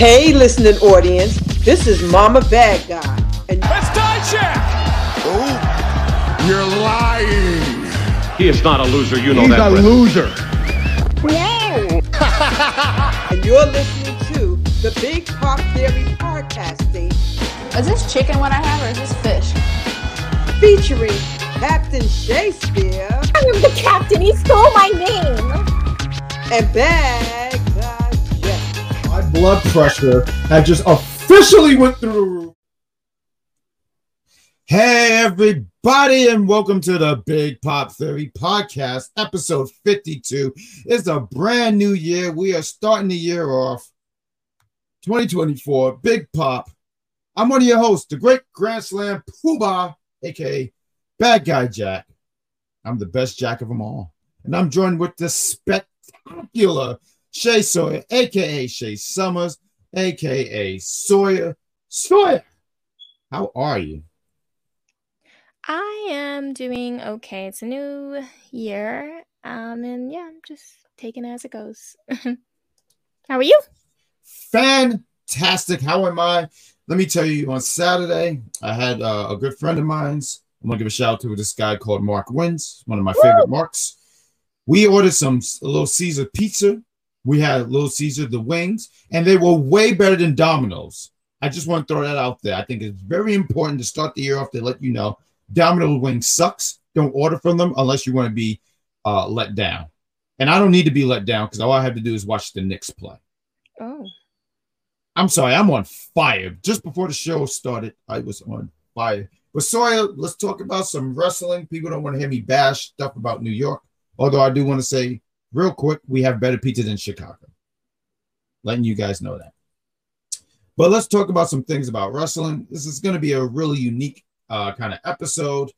Hey, listening audience, this is Mama Bad Guy. And Let's die check! Oh, you're lying. He is not a loser, you know He's that. He's a loser. Whoa! and you're listening to the Big Pop Theory podcasting. Is this chicken what I have, or is this fish? Featuring Captain Shakespeare. I am the captain. He stole my name. And Bad Guy Jack. My blood pressure had just officially went through the roof. Hey, everybody, and welcome to the Big Pop Theory podcast, episode 52. It's a brand new year. We are starting the year off 2024. Big Pop. I'm one of your hosts, the great Grand Slam Poobah, aka Bad Guy Jack. I'm the best Jack of them all. And I'm joined with the spectacular Shay Sawyer, aka Shay Summers, aka Sawyer. Sawyer, how are you? I am doing okay. It's a new year. Um, and yeah, I'm just taking it as it goes. how are you? Fantastic. How am I? Let me tell you, on Saturday, I had uh, a good friend of mine's. I'm gonna give a shout out to this guy called Mark Wins, one of my Woo! favorite marks. We ordered some a Little Caesar pizza. We had Little Caesar the wings, and they were way better than Domino's. I just want to throw that out there. I think it's very important to start the year off to let you know Domino's wing sucks. Don't order from them unless you want to be uh, let down. And I don't need to be let down because all I have to do is watch the Knicks play. Oh. I'm sorry, I'm on fire. Just before the show started, I was on fire. But Sawyer, let's talk about some wrestling. People don't want to hear me bash stuff about New York. Although I do want to say real quick, we have better pizza than Chicago. Letting you guys know that. But let's talk about some things about wrestling. This is going to be a really unique uh, kind of episode.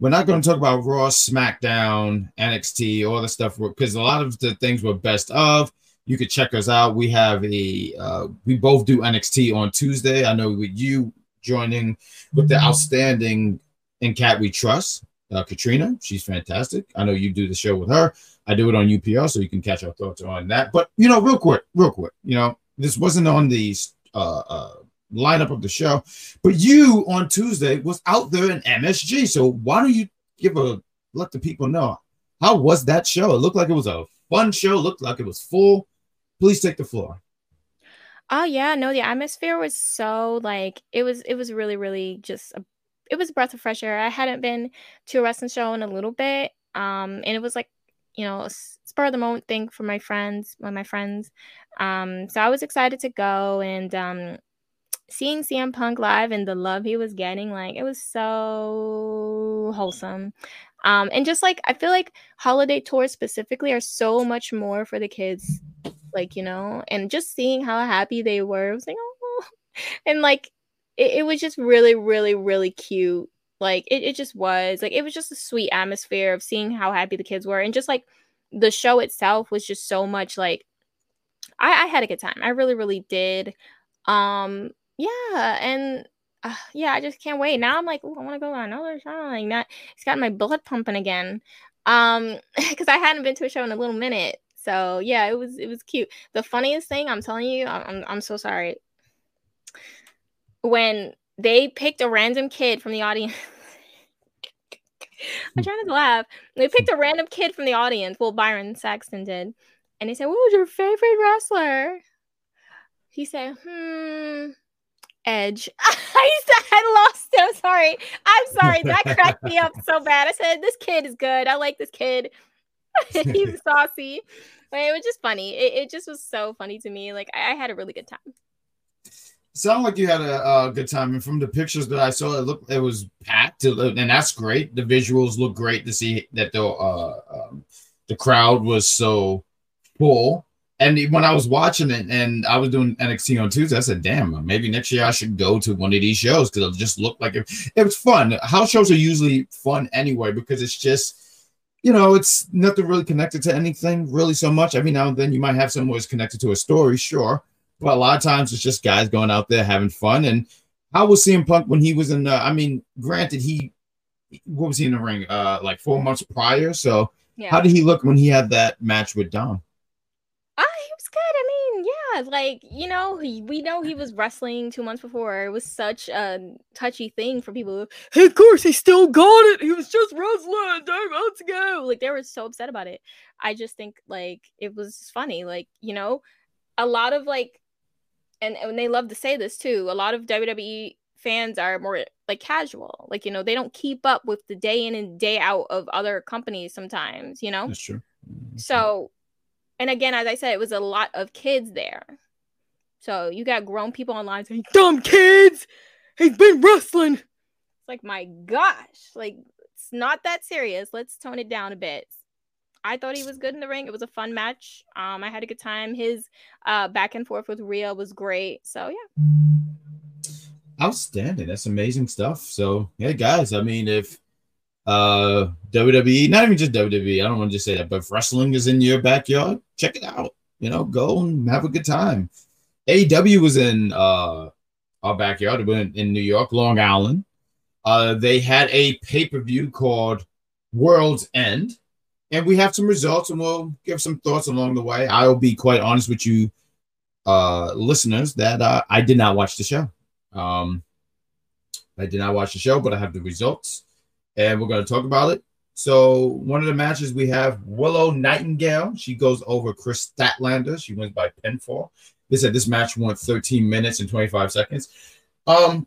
We're not going to talk about Raw, SmackDown, NXT, all the stuff because a lot of the things we're best of. You could check us out. We have a uh, we both do NXT on Tuesday. I know with you joining with the outstanding in Cat We Trust, uh, Katrina. She's fantastic. I know you do the show with her. I do it on UPR, so you can catch our thoughts on that. But you know, real quick, real quick, you know, this wasn't on the uh, uh, lineup of the show, but you on Tuesday was out there in MSG. So why don't you give a let the people know how was that show? It looked like it was a fun show. Looked like it was full. Please take the floor. Oh yeah, no, the atmosphere was so like it was it was really really just a, it was a breath of fresh air. I hadn't been to a wrestling show in a little bit, um, and it was like you know spur of the moment thing for my friends, one of my friends. Um, so I was excited to go and um, seeing CM Punk live and the love he was getting, like it was so wholesome. Um, and just like I feel like holiday tours specifically are so much more for the kids like you know and just seeing how happy they were was like oh and like it, it was just really really really cute like it, it just was like it was just a sweet atmosphere of seeing how happy the kids were and just like the show itself was just so much like I, I had a good time i really really did um yeah and uh, yeah i just can't wait now i'm like i want to go on another show like that it's got my blood pumping again um because i hadn't been to a show in a little minute so yeah, it was it was cute. The funniest thing, I'm telling you, I'm I'm so sorry. When they picked a random kid from the audience. I'm trying to laugh. They picked a random kid from the audience. Well, Byron Saxton did. And he said, What was your favorite wrestler? He said, Hmm, Edge. I said, I lost it. I'm sorry. I'm sorry. That cracked me up so bad. I said, This kid is good. I like this kid. He's saucy. But it was just funny. It, it just was so funny to me. Like I, I had a really good time. Sound like you had a, a, good time, and from the pictures that I saw, it looked it was packed, and that's great. The visuals look great to see that the uh, um, the crowd was so full. And when I was watching it, and I was doing NXT on Tuesday, I said, "Damn, maybe next year I should go to one of these shows because it just looked like it, it was fun." House shows are usually fun anyway because it's just you know, it's nothing really connected to anything really so much. Every now and then you might have someone who's connected to a story, sure. But a lot of times it's just guys going out there having fun. And how was CM Punk when he was in the, I mean, granted, he, what was he in the ring? Uh, like four months prior. So yeah. how did he look when he had that match with Dom? Ah, uh, he was good. I mean, yeah, like you know, he, we know he was wrestling two months before. It was such a touchy thing for people. Hey, of course, he still got it. He was just wrestling three months ago. Like they were so upset about it. I just think like it was funny. Like you know, a lot of like, and and they love to say this too. A lot of WWE fans are more like casual. Like you know, they don't keep up with the day in and day out of other companies. Sometimes you know. Mm, that's true. So and again, as I said, it was a lot of kids there. So you got grown people online saying, dumb kids, he's been wrestling. It's like, my gosh, like, it's not that serious. Let's tone it down a bit. I thought he was good in the ring. It was a fun match. Um, I had a good time. His uh, back and forth with Rhea was great. So, yeah. Outstanding. That's amazing stuff. So, hey, guys, I mean, if uh WWE, not even just WWE. I don't want to just say that, but if wrestling is in your backyard, check it out. You know, go and have a good time. AEW was in uh our backyard in, in New York, Long Island. Uh, they had a pay-per-view called World's End, and we have some results, and we'll give some thoughts along the way. I will be quite honest with you, uh, listeners, that uh, I did not watch the show. Um, I did not watch the show, but I have the results and we're going to talk about it. So one of the matches we have Willow Nightingale. She goes over Kris Statlander. She wins by pinfall. They said this match went 13 minutes and 25 seconds. Um,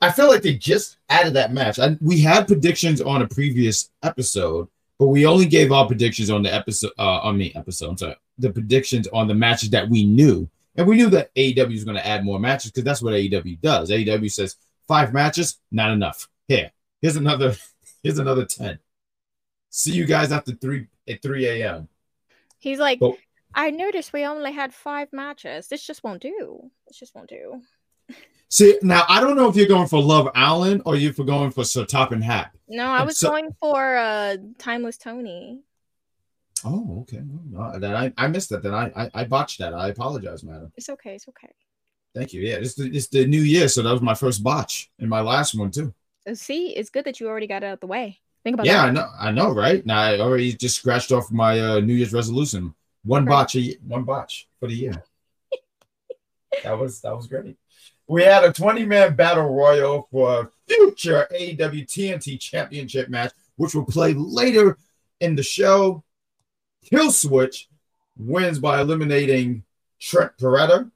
I feel like they just added that match. I, we had predictions on a previous episode, but we only gave our predictions on the episode. Uh, on the episode, I'm sorry, the predictions on the matches that we knew, and we knew that AEW was going to add more matches because that's what AEW does. AEW says five matches, not enough. Here, Here's another. Here's another ten. See you guys after three at three a.m. He's like, I noticed we only had five matches. This just won't do. This just won't do. See now, I don't know if you're going for Love Allen or you're for going for Sir Top and Hap. No, I was so- going for uh Timeless Toni. Oh, okay. No, then I, I missed that. Then I, I I botched that. I apologize, madam. It's okay. It's okay. Thank you. Yeah, it's the, it's the new year, so that was my first botch and my last one too. Uh, see, it's good that you already got it out of the way. Think about that. yeah, that. I know, I know, right? Now I already just scratched off my uh, New Year's resolution. One right. botch, a, one botch for the year. that was that was great. We had a 20 man battle royal for a future AEW TNT Championship match, which will play later in the show. Killswitch wins by eliminating Trent Beretta.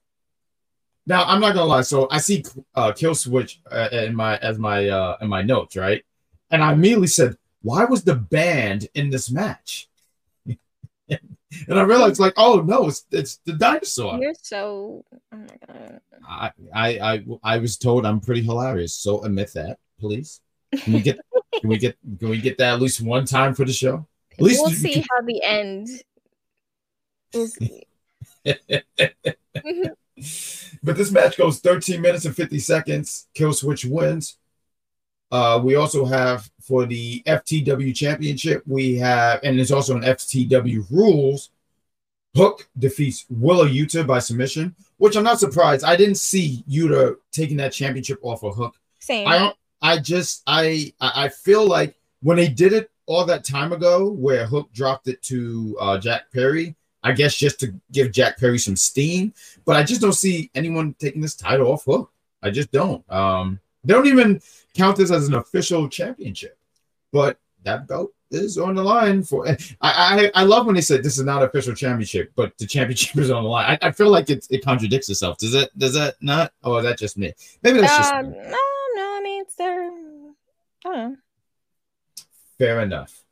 Now I'm not gonna lie. So I see uh, Killswitch uh, in my as my uh, in my notes, right? And I immediately said, "Why was the band in this match?" and I realized, like, oh no, it's it's the dinosaur. You're so. Oh my god. I I I, I was told I'm pretty hilarious. So admit that, please. Can we get can we get can we get that at least one time for the show? At least we'll see how the end. We'll see. Mm-hmm. but this match goes 13 minutes and 50 seconds. Killswitch wins. Uh, we also have for the FTW Championship, we have, and there's also an FTW rules. Hook defeats Wheeler Yuta by submission, which I'm not surprised. I didn't see Yuta taking that championship off of Hook. Same. I don't. I just I I feel like when they did it all that time ago, where Hook dropped it to uh, Jack Perry, I guess just to give Jack Perry some steam. But I just don't see anyone taking this title off hook. I just don't. Um, they don't even count this as an official championship. But that belt is on the line for. I I, I love when they said this is not official championship, but the championship is on the line. I, I feel like it it contradicts itself. Does it? Does that not? Oh, that just me. Maybe that's just. Um, me. No, no. I mean, it's their. I don't know. Fair enough.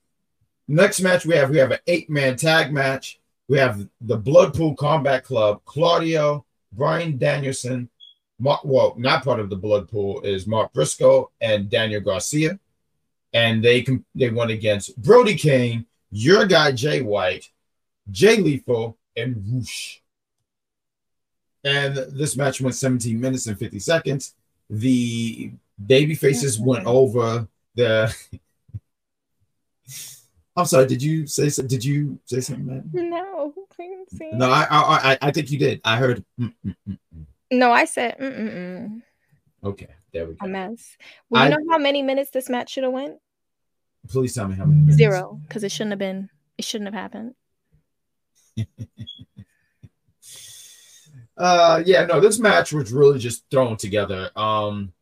Next match we have we have an eight man tag match. We have the Blackpool Combat Club, Claudio, Bryan Danielson, Mark, well, not part of the Blackpool is Mark Briscoe and Daniel Garcia. And they they went against Brody Kane, your guy Jay White, Jay Lethal, and Whoosh. And this match went 17 minutes and 50 seconds. The baby faces went over the I'm sorry. Did you say? Did you say something, man? No, no. I, I, I think you did. I heard. Mm, mm, mm, mm. No, I said. Mm-mm-mm. Okay, there we go. A mess. Well, I, you know how many minutes this match should have went? Please tell me how many. Minutes. Zero, because it shouldn't have been. It shouldn't have happened. Uh, yeah, no, this match was really just thrown together. Um,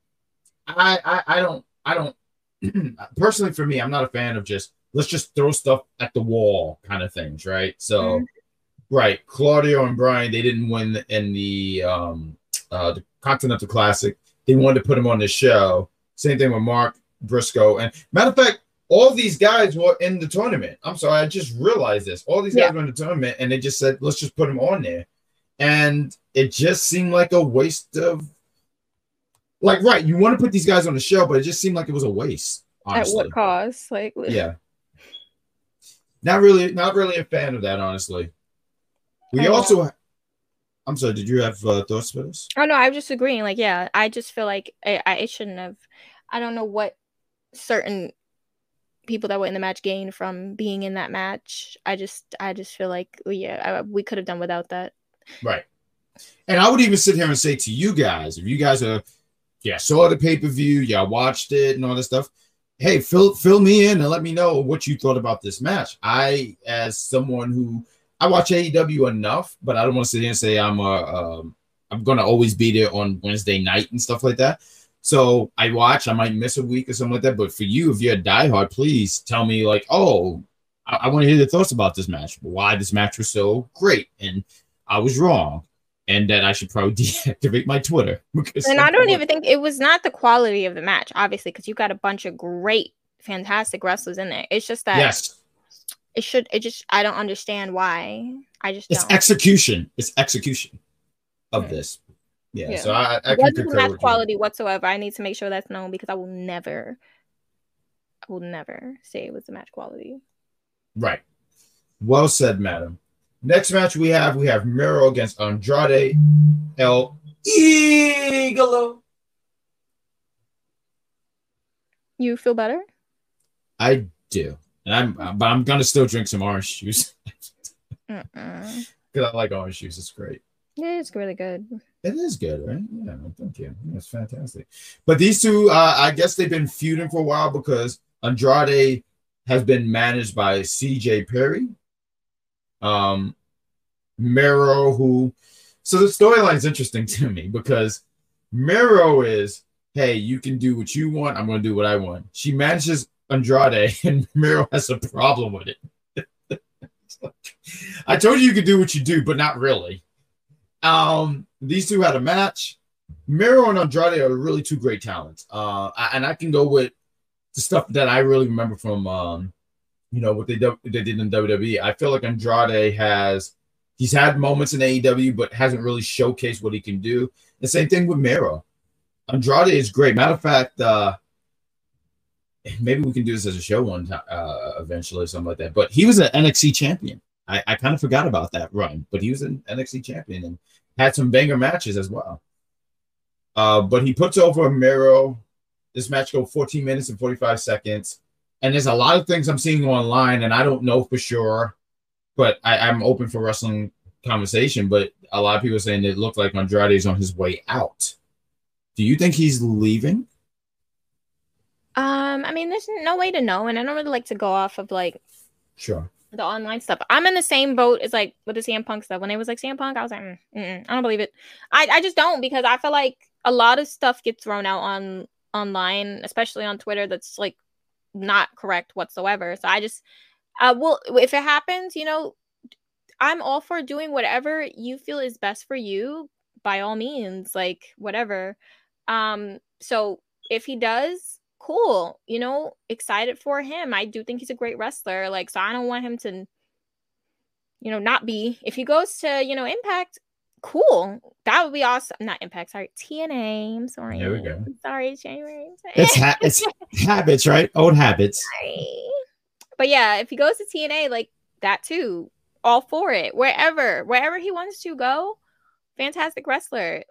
I, I, I don't, I don't. personally, for me, I'm not a fan of just let's just throw stuff at the wall kind of things, right? So, Mhm. right, Claudio and Bryan, they didn't win in the um uh the Continental Classic. They wanted to put him on the show. Same thing with Mark Briscoe. And matter of fact, all these guys were in the tournament. I'm sorry, I just realized this. All these guys were in the tournament, and they just said, let's just put him on there. And it just seemed like a waste of like right, you want to put these guys on the show, but it just seemed like it was a waste. At what cost? Like, Yeah. Not really, not really a fan of that, honestly. We also I'm sorry, did you have uh, thoughts for this? Oh no, I'm just agreeing. Like, yeah, I just feel like I, I shouldn't have. I don't know what certain people that were in the match gained from being in that match. I just, I just feel like, yeah, I, we could have done without that. Right. And I would even sit here and say to you guys, if you guys are, yeah, saw the pay per view, yeah, watched it and all this stuff. Hey, fill fill me in and let me know what you thought about this match. I, as someone who I watch AEW enough, but I don't want to sit here and say I'm a, um, I'm gonna always be there on Wednesday night and stuff like that. So I watch. I might miss a week or something like that. But for you, if you're a diehard, please tell me like, oh, I, I want to hear your thoughts about this match. Why this match was so great, and I was wrong, and that I should probably deactivate my Twitter. And I don't even think it was not the quality of the match, obviously, because you got a bunch of great, fantastic wrestlers in there. It's just that Yes, it should. It just I don't understand why. I just it's don't. execution. It's execution of this. Yeah. Yeah. So I, I It can wasn't concur match with you. quality whatsoever. I need to make sure that's known because I will never, I will never say it was the match quality. Right. Well said, madam. Next match we have, we have Miro against Andrade El Idolo. You feel better? I do. And I'm but I'm gonna still drink some orange juice because I like orange juice. It's great. Yeah, it's really good. It is good, right? Yeah, thank you. It's fantastic. But these two, uh, I guess they've been feuding for a while because Andrade has been managed by CJ Perry. Um, Miro, who, so the storyline is interesting to me because Miro is, hey, you can do what you want. I'm going to do what I want. She manages Andrade, and Miro has a problem with it. I told you you could do what you do, but not really. Um, these two had a match. Miro and Andrade are really two great talents. Uh, and I can go with the stuff that I really remember from, um, you know, what they they did in WWE. I feel like Andrade has he's had moments in AEW, but hasn't really showcased what he can do. The same thing with Miro. Andrade is great. Matter of fact, uh, maybe we can do this as a show one time uh, eventually, or something like that. But he was an NXT champion. I, I kind of forgot about that run, but he was an NXT champion and had some banger matches as well. Uh, but he puts over Miro. This match go 14 minutes and 45 seconds. And there's a lot of things I'm seeing online, and I don't know for sure, but I, I'm open for wrestling conversation. But a lot of people saying it looked like Andrade is on his way out. Do you think he's leaving? Um, I mean, there's no way to know, and I don't really like to go off of like Sure. the online stuff. I'm in the same boat as like with the CM Punk stuff. When it was like CM Punk, I was like, mm, mm-mm, I don't believe it. I I just don't because I feel like a lot of stuff gets thrown out on online, especially on Twitter. That's like not correct whatsoever. So I just, uh, well, if it happens, you know, I'm all for doing whatever you feel is best for you. By all means, like whatever. Um, so if he does, cool. You know, excited for him. I do think he's a great wrestler. Like, so I don't want him to, you know, not be. If he goes to, you know, Impact, cool. That would be awesome. Not Impact, sorry, TNA. I'm sorry. There we go. Sorry, it's January. It's ha- it's habits, right? Old habits. Sorry. But yeah, if he goes to TNA, like that too, all for it. Wherever, wherever he wants to go, fantastic wrestler.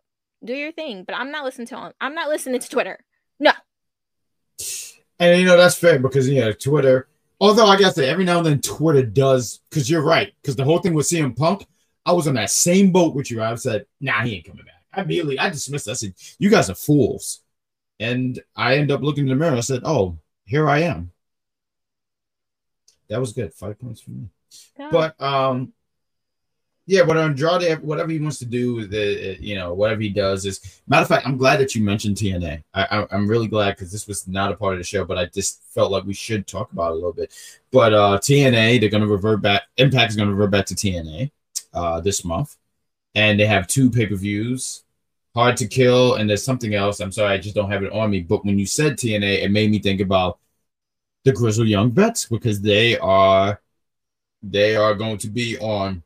Do your thing. But I'm not listening to him. I'm not listening to Twitter. No. And you know that's fair because you know Twitter. Although I guess that every now and then Twitter does, because you're right. Because the whole thing with CM Punk, I was on that same boat with you. I said, "Nah, he ain't coming back." I immediately I dismissed. It. I said, "You guys are fools," and I end up looking in the mirror. I said, "Oh, here I am." That was good. Five points for me. But um, yeah, what Andrade, whatever he wants to do, the you know whatever he does is. Matter of fact, I'm glad that you mentioned TNA. I, am really glad because this was not a part of the show, but I just felt like we should talk about it a little bit. But uh TNA, they're gonna revert back. Impact is gonna revert back to TNA uh this month, and they have two pay per views. Hard to Kill, and there's something else. I'm sorry, I just don't have it on me. But when you said TNA, it made me think about the Grizzled Young Vets because they are they are going to be on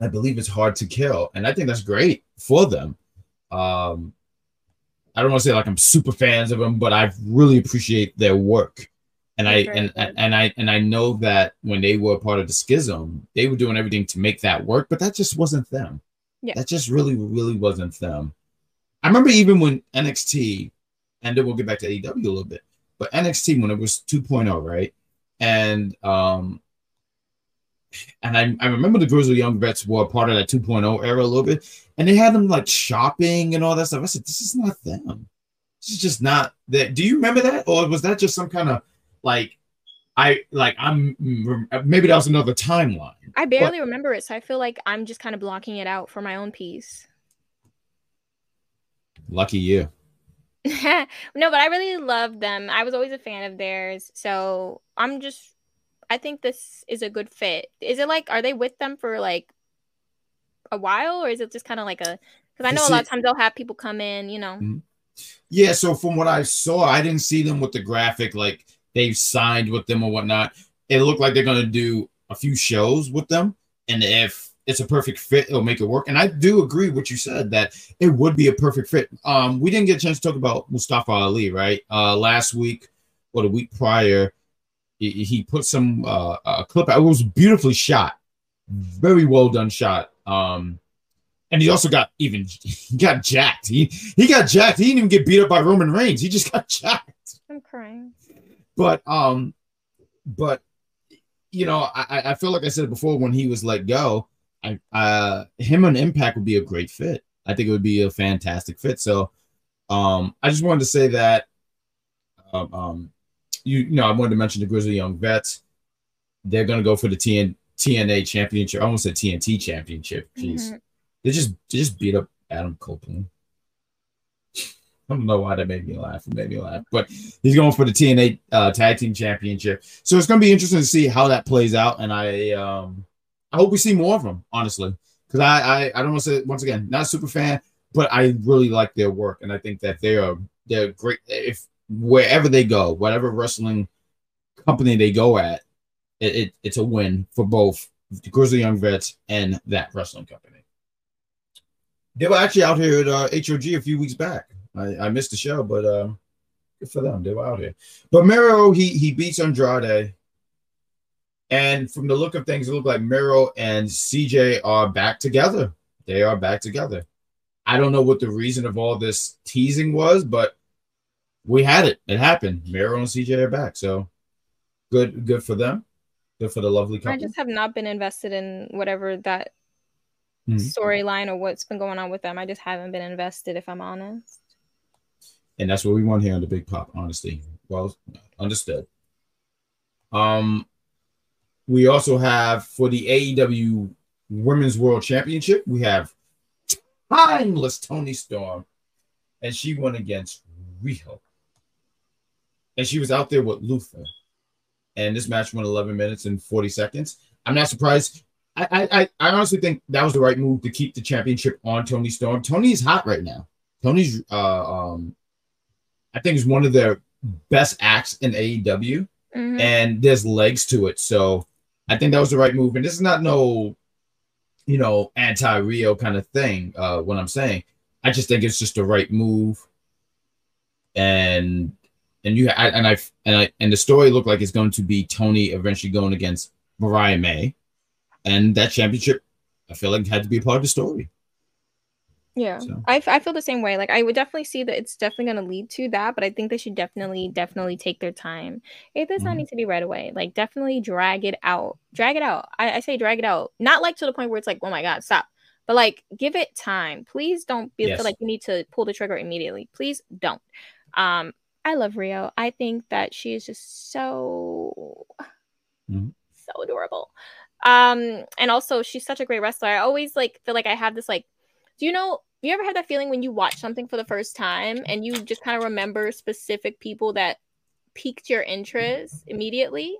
I believe it's hard to kill, and I think that's great for them. Um, I don't want to say like I'm super fans of them, but I really appreciate their work, and I and, and I and I know that when they were part of the schism, they were doing everything to make that work, but that just wasn't them. Yeah, that just really really wasn't them. I remember even when NXT, and then we'll get back to AEW a little bit, but NXT when it was 2.0, right? And um, and I, I remember the Grizzly Young Vets were part of that 2.0 era a little bit, and they had them like shopping and all that stuff. I said, this is not them. This is just not that. Do you remember that, or was that just some kind of like I like I'm mm, maybe that was another timeline. I barely but, remember it, so I feel like I'm just kind of blocking it out for my own peace. Lucky you. no, but I really love them. I was always a fan of theirs, so I'm just I think this is a good fit. Is it like are they with them for like a while or is it just kind of like a because I know a lot of times they'll have people come in, you know. Mm-hmm. Yeah, so from what I saw, I didn't see them with the graphic like they've signed with them or whatnot. It looked like they're gonna do a few shows with them, and if it's a perfect fit, it'll make it work. And I do agree with what you said that it would be a perfect fit. Um, we didn't get a chance to talk about Mustafa Ali, right? Uh, last week or the week prior, he, he put some uh, a clip out. It was beautifully shot, very well done shot. Um, and he also got even he got jacked. He he got jacked. He didn't even get beat up by Roman Reigns. He just got jacked. I'm crying. But um, but you know, I I feel like I said before when he was let go, I uh him and Impact would be a great fit. I think it would be a fantastic fit. So um, I just wanted to say that um, um you, you know, I wanted to mention the Grizzly Young Vets. They're gonna go for the TN, TNA championship. I almost said TNT championship. Jeez, mm-hmm. they just they just beat up Adam Copeland. I don't know why that made me laugh. It made me laugh, but he's going for the TNA uh, Tag Team Championship. So it's going to be interesting to see how that plays out, and I um, I hope we see more of them, honestly, because I, I I don't want to say once again not a super fan, but I really like their work, and I think that they are they're great. If wherever they go, whatever wrestling company they go at, it, it, it's a win for both the Grizzly Young Vets and that wrestling company. They were actually out here at uh, HOG a few weeks back. I, I missed the show, but uh, good for them. They were out here. But Miro, he he beats Andrade. And from the look of things, it looked like Miro and CJ are back together. They are back together. I don't know what the reason of all this teasing was, but we had it. It happened. Miro and CJ are back. So good, good for them. Good for the lovely couple. I just have not been invested in whatever that mm-hmm. storyline or what's been going on with them. I just haven't been invested, if I'm honest. And that's what we want here on the Big Pop, honesty. Well understood. Um, we also have for the AEW Women's World Championship, we have timeless Toni Storm, and she won against Riho and she was out there with Luther. And this match went 11 minutes and 40 seconds. I'm not surprised. I, I, I honestly think that was the right move to keep the championship on Toni Storm. Toni's hot right now. Toni's, uh, um, I think, is one of their best acts in AEW, mm-hmm. and there's legs to it. So I think that was the right move. And this is not no, you know, anti Riho kind of thing. Uh, what I'm saying, I just think it's just the right move. And and you I, and I and I and the story looked like it's going to be Toni eventually going against Mariah May, and that championship, I feel like it had to be a part of the story. Yeah, so. I, I feel the same way. Like I would definitely see that it's definitely going to lead to that, but I think they should definitely definitely take their time. It does not mm-hmm. need to be right away. Like definitely drag it out, drag it out. I, I say drag it out, not like to the point where it's like, oh my god, stop. But like, give it time. Please don't be, yes. feel like you need to pull the trigger immediately. Please don't. Um, I love Riho. I think that she is just so mm-hmm. so adorable. Um, and also she's such a great wrestler. I always like feel like I have this like, do you know? You ever have that feeling when you watch something for the first time and you just kind of remember specific people that piqued your interest immediately?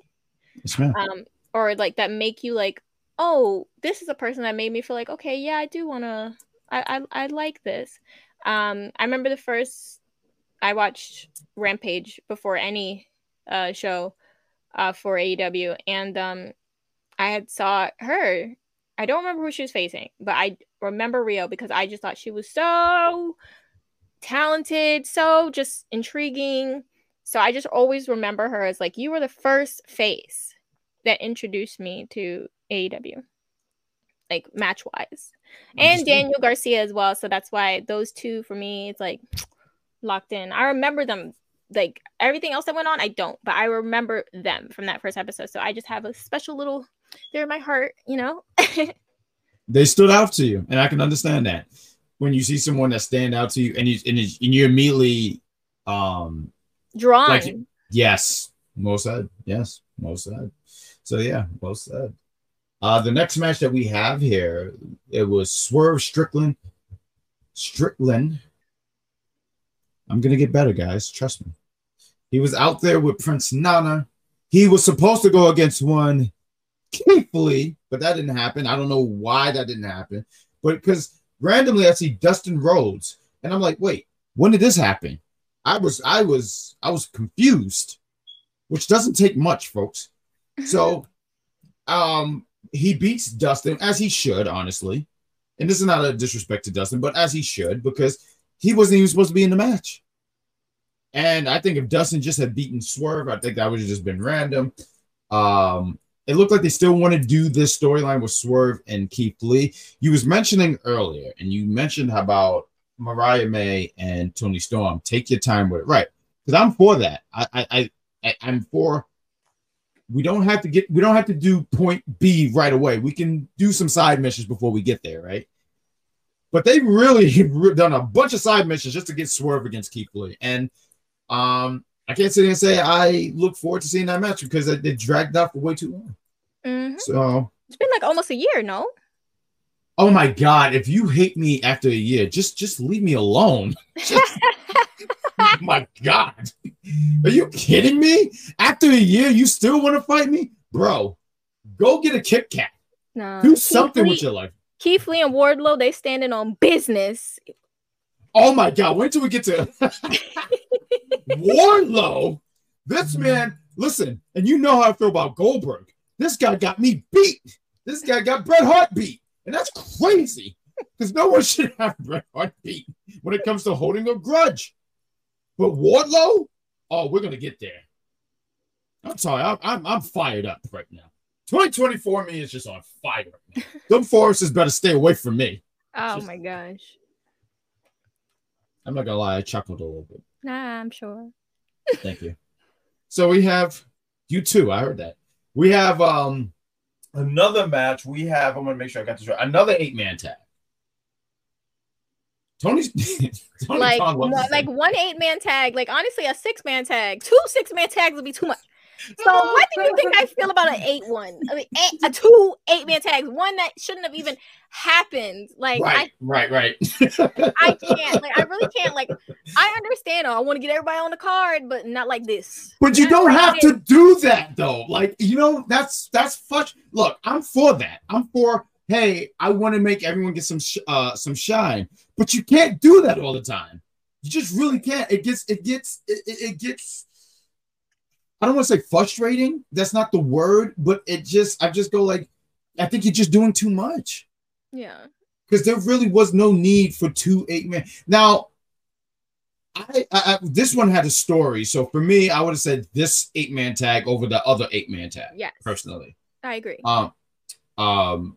Yes, um, or like that make you like, oh, this is a person that made me feel like, okay, yeah, I do want to, I, I, I like this. Um, I remember the first I watched Rampage before any uh show, uh, for AEW, and um, I had saw her. I don't remember who she was facing, but I remember Riho because I just thought she was so talented, so just intriguing. So I just always remember her as like you were the first face that introduced me to AEW, like match wise, and Daniel Garcia as well. So that's why those two for me, it's like locked in. I remember them. Like everything else that went on, I don't, but I remember them from that first episode. So I just have a special little, they're in my heart, you know. They stood out to you, and I can understand that. When you see someone that stand out to you, and you and, you- and you immediately, um, Drawn. Like- yes, well said. Yes, well said. So yeah, well said. Uh, the next match that we have here, it was Swerve Strickland. Strickland. I'm gonna get better, guys. Trust me. He was out there with Prince Nana. He was supposed to go against one Lee, but that didn't happen. I don't know why that didn't happen. But because randomly I see Dustin Rhodes, and I'm like, wait, when did this happen? I was I was I was confused, which doesn't take much, folks. So um he beats Dustin as he should, honestly. And this is not a disrespect to Dustin, but as he should, because he wasn't even supposed to be in the match. And I think if Dustin just had beaten Swerve, I think that would have just been random. Um, it looked like they still want to do this storyline with Swerve and Keith Lee. You was mentioning earlier, and you mentioned about Mariah May and Toni Storm. Take your time with it, right? Because I'm for that. I, I, I, I'm for. We don't have to get. We don't have to do point B right away. We can do some side missions before we get there, right? But they really done a bunch of side missions just to get Swerve against Keith Lee, and um, I can't sit here and say I look forward to seeing that match because it, it dragged out for way too long. Mhm. So, It's been like almost a year, no? oh my god, if you hate me after a year, just just leave me alone. Just- my god, are you kidding me? After a year, you still want to fight me, bro? Go get a Kit Kat. No. Do something Lee- with your life. Keith Lee and Wardlow, they standing on business. Oh my god, wait till we get to Wardlow. This man, listen, and you know how I feel about Goldberg. This guy got me beat. This guy got Bret Hart beat. And that's crazy. Because no one should have Bret Hart beat when it comes to holding a grudge. But Wardlow, oh, we're gonna get there. I'm sorry, I'm I'm, I'm fired up right now. 2024 me is just on fire right. Them Foresters better stay away from me. Oh Just- my gosh. I'm not gonna lie, I chuckled a little bit. Nah, I'm sure. Thank you. So we have you too. I heard that. We have um another match. We have. I'm gonna make sure I got this right. Another eight man tag. Tony's Tony like Khan loves one, this like one eight man tag. Like honestly, a six man tag. Two six man tags would be too much. So what do you think I feel about an eight one? I mean, eight, a two eight man tags. One that shouldn't have even happened. Like right, right, right. I, I can't. Like I really can't. Like I understand. Oh, I want to get everybody on the card, but not like this. But you Not don't have to do that though. Like, you know, that's that's fuck. Look, I'm for that. I'm for hey, I want to make everyone get some sh- uh some shine. But you can't do that all the time. You just really can't. It gets it gets it, it, it gets I don't want to say frustrating. That's not the word, but it just I just go like I think you're just doing too much Yeah. because there really was no need for two eight men. Now, I, I, I this one had a story, so for me, I would have said this eight man tag over the other eight man tag. Yes. personally. I agree. Um, um,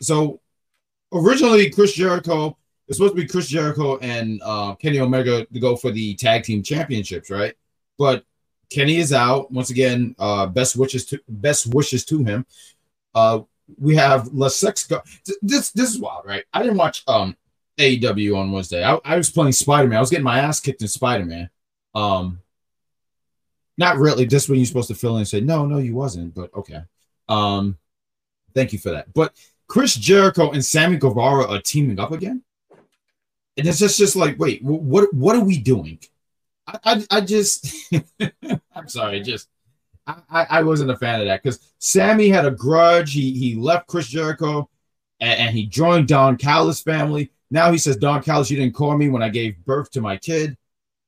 so originally Chris Jericho it's supposed to be Chris Jericho and uh, Kenny Omega to go for the tag team championships, right? But Kenny is out once again. Uh, best wishes to best wishes to him. Uh, we have Lesex. Go- this this is wild, right? I didn't watch um AEW on Wednesday. I, I was playing Spider Man. I was getting my ass kicked in Spider Man. Um, not really. This when you're supposed to fill in and say no, no, you wasn't. But okay. Um, Thank you for that. But Chris Jericho and Sammy Guevara are teaming up again, and it's just just like, wait, what what are we doing? I I, I just, I'm sorry, just I, I wasn't a fan of that because Sammy had a grudge. He he left Chris Jericho, and, and he joined Don Callis family. Now he says, Don Callis, you didn't call me when I gave birth to my kid,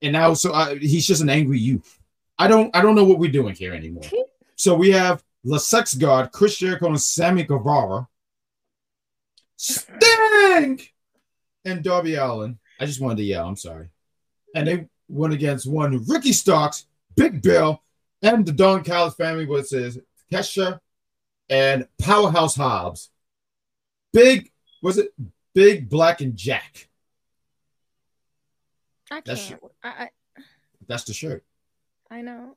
and now so I, he's just an angry youth. I don't I don't know what we're doing here anymore. So we have the Sex God, Chris Jericho, and Sammy Guevara, Sting, and Darby Allin. I just wanted to yell. I'm sorry. And they went against one Ricky Starks, Big Bill, and the Don Callis family, which is Kesha and Powerhouse Hobbs. Big was it Big Black and Jack? I That's- can't. I, That's the shirt. I I know.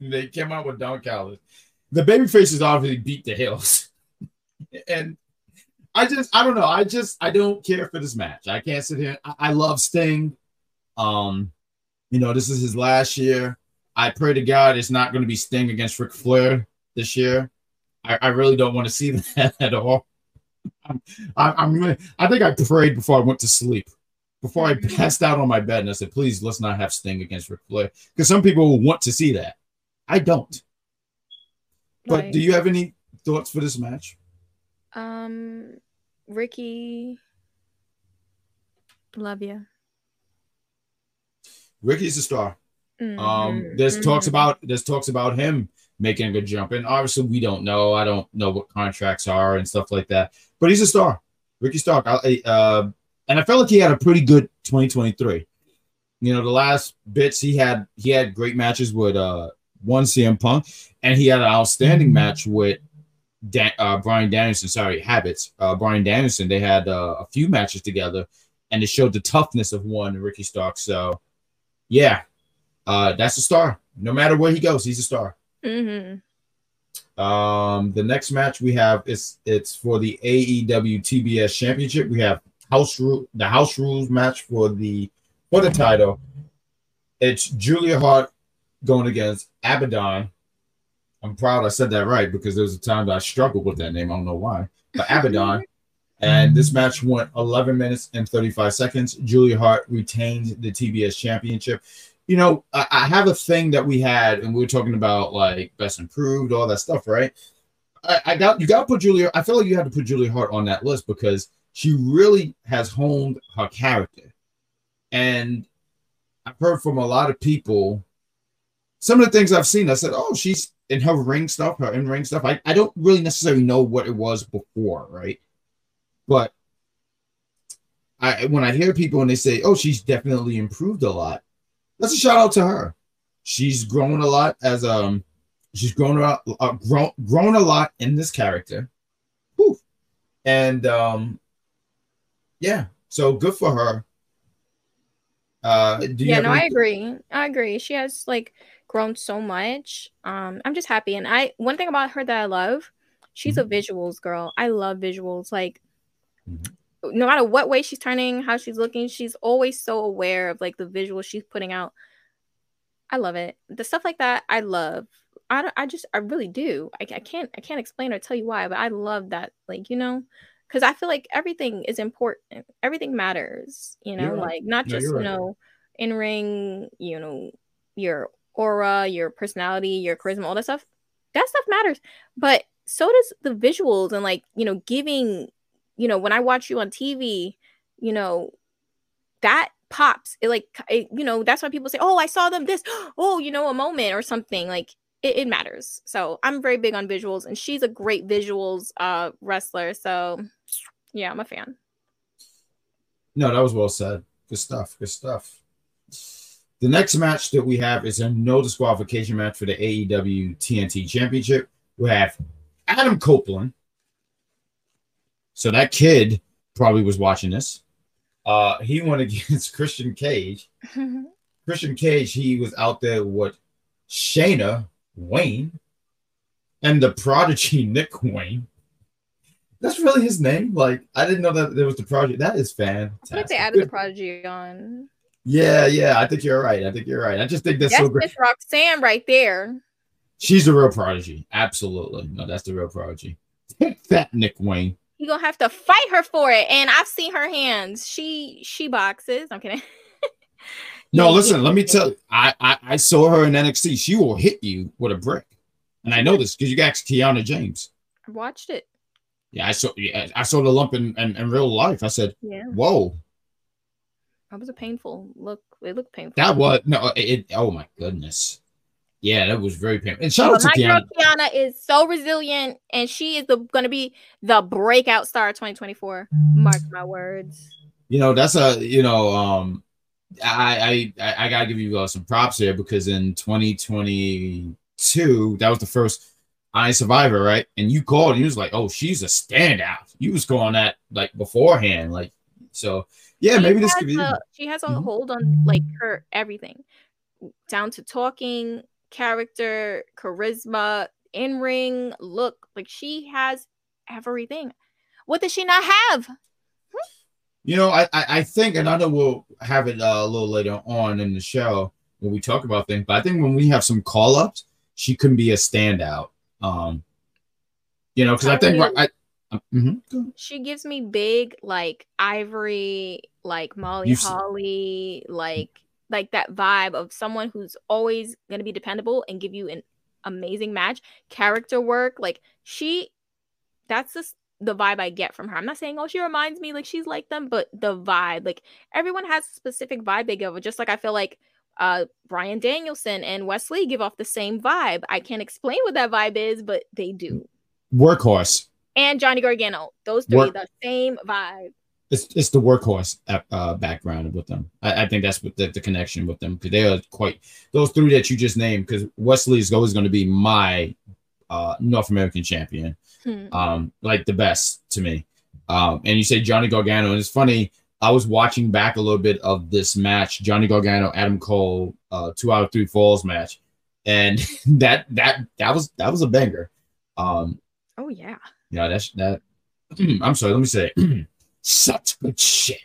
They came out with Don Callis. The baby faces obviously beat the heels. and I just I don't know. I just I don't care for this match. I can't sit here. I, I love Sting. Um, you know, this is his last year. I pray to God it's not going to be Sting against Ric Flair this year. I, I really don't want to see that at all. I'm, I, I'm really, I think I prayed before I went to sleep. Before I passed out on my bed, and I said, "Please, let's not have Sting against Ric Flair," because some people will want to see that. I don't. But Like, do you have any thoughts for this match? Um, Ricky, love you. Ricky's a star. Mm-hmm. Um, there's talks about there's talks about him making a good jump, and obviously we don't know. I don't know what contracts are and stuff like that. But he's a star, Ricky Stark. I, uh, and I felt like he had a pretty good 2023. You know, the last bits he had he had great matches with uh one CM Punk, and he had an outstanding match with Dan, uh, Bryan Danielson. Sorry, Habits. Uh, Bryan Danielson. They had uh, a few matches together, and it showed the toughness of one Ricky Stark. So, yeah, uh, that's a star. No matter where he goes, he's a star. hmm Um, the next match we have is it's for the AEW TBS Championship. We have house rule the house rules match for the for the title. It's Julia Hart going against Abaddon. I'm proud I said that right because there was a time that I struggled with that name. I don't know why, but Abaddon. And this match went 11 minutes and 35 seconds. Julia Hart retained the TBS championship. You know, I, I have a thing that we had, and we were talking about like best improved, all that stuff, right? I, I got you got to put Julia. I feel like you had to put Julia Hart on that list because she really has honed her character, and I've heard from a lot of people some of the things I've seen. I said, "Oh, she's in her ring stuff, her in ring stuff." I, I don't really necessarily know what it was before, right? But I when I hear people and they say, "Oh, she's definitely improved a lot," that's a shout out to her. She's grown a lot as um, she's grown a lot, uh, grown grown a lot in this character, Whew. and um, yeah, so good for her. Uh, Yeah, no, I agree. I agree. She has like grown so much. Um, I'm just happy. And I one thing about her that I love, she's a visuals girl. I love visuals. Like Mm-hmm. no matter what way she's turning, how she's looking, she's always so aware of like the visual she's putting out. I love it. The stuff like that, I love. I, don't- I just I really do. I, I can't I can't explain or tell you why, but I love that. Like you know, because I feel like everything is important. Everything matters. You know, right. like not No, just you're you right. know in ring. You know your aura, your personality, your charisma, all that stuff. That stuff matters. But so does the visuals and like you know giving. You know when I watch you on TV, you know that pops it like it, you know that's why people say oh i saw them this oh you know a moment or something like it, it matters so i'm very big on visuals and she's a great visuals uh wrestler so yeah i'm a fan No, that was well said. Good stuff. Good stuff. The next match that we have is a no disqualification match for the AEW TNT Championship. We have Adam Copeland. So that kid probably was watching this. Uh, he went against Christian Cage. Christian Cage, he was out there with Shayna Wayne and the prodigy Nick Wayne. That's really his name. Like I didn't know that there was the project. That is fantastic. I like they added the prodigy on Yeah, yeah. I think you're right. I think you're right. I just think that's that's so great. Miss roxanne right there She's the real prodigy. Absolutely. No, that's the real prodigy. Take that, Nick Wayne. You gonna have to fight her for it. And I've seen her hands. She she boxes. I'm kidding. No, listen, let me tell you. I, I I saw her in NXT. She will hit you with a brick. And I know this because you asked Kiana James. I watched it. Yeah, I saw yeah, I saw the lump in, in, in real life. I said, Yeah. Whoa, That was a painful look. It looked painful. that was no it, it- oh my goodness. Yeah, that was very painful. And shout But out to my girl Kiana. Kiana is so resilient, and she is the going to be the breakout star of 2024. Mark my words. You know, that's a you know, um I I I, gotta give you uh, some props here because in 2022, that was the first I Survivor, right? And you called and you was like, oh, she's a standout. You was going that like beforehand, like so. Yeah, She maybe this could be. a- she has a Mhm. hold on like her everything, down to talking, character, charisma, in ring look. Like she has everything. What does she not have? You know, I, I I think, and I know we'll have it uh, a little later on in the show when we talk about things, but I think when we have some call ups, she can be a standout. Um, you know, because I think I I, I mhm. She gives me big like Ivory, like Molly You've Holly, like like that vibe of someone who's always gonna be dependable and give you an amazing match, character work. Like she, that's just the vibe I get from her. I'm not saying oh she reminds me like she's like them, but the vibe, like everyone has a specific vibe they give. Just like I feel like uh Bryan Danielson and Wes Lee give off the same vibe. I can't explain what that vibe is, but they do. workhorse. And Johnny Gargano, those three, Work- the same vibe. It's it's the workhorse uh, background with them. I, I think that's what the, the connection with them because they are quite those three that you just named. Because Wes Lee is always going to be my uh, North American champion. Hmm. um, like the best to me. Um, and you say Johnny Gargano, and it's funny. I was watching back a little bit of this match, Johnny Gargano, Adam Cole, uh, two out of three falls match, and that that that was that was a banger. Um, Oh yeah. yeah, that's that. I'm sorry, let me say, such good shit.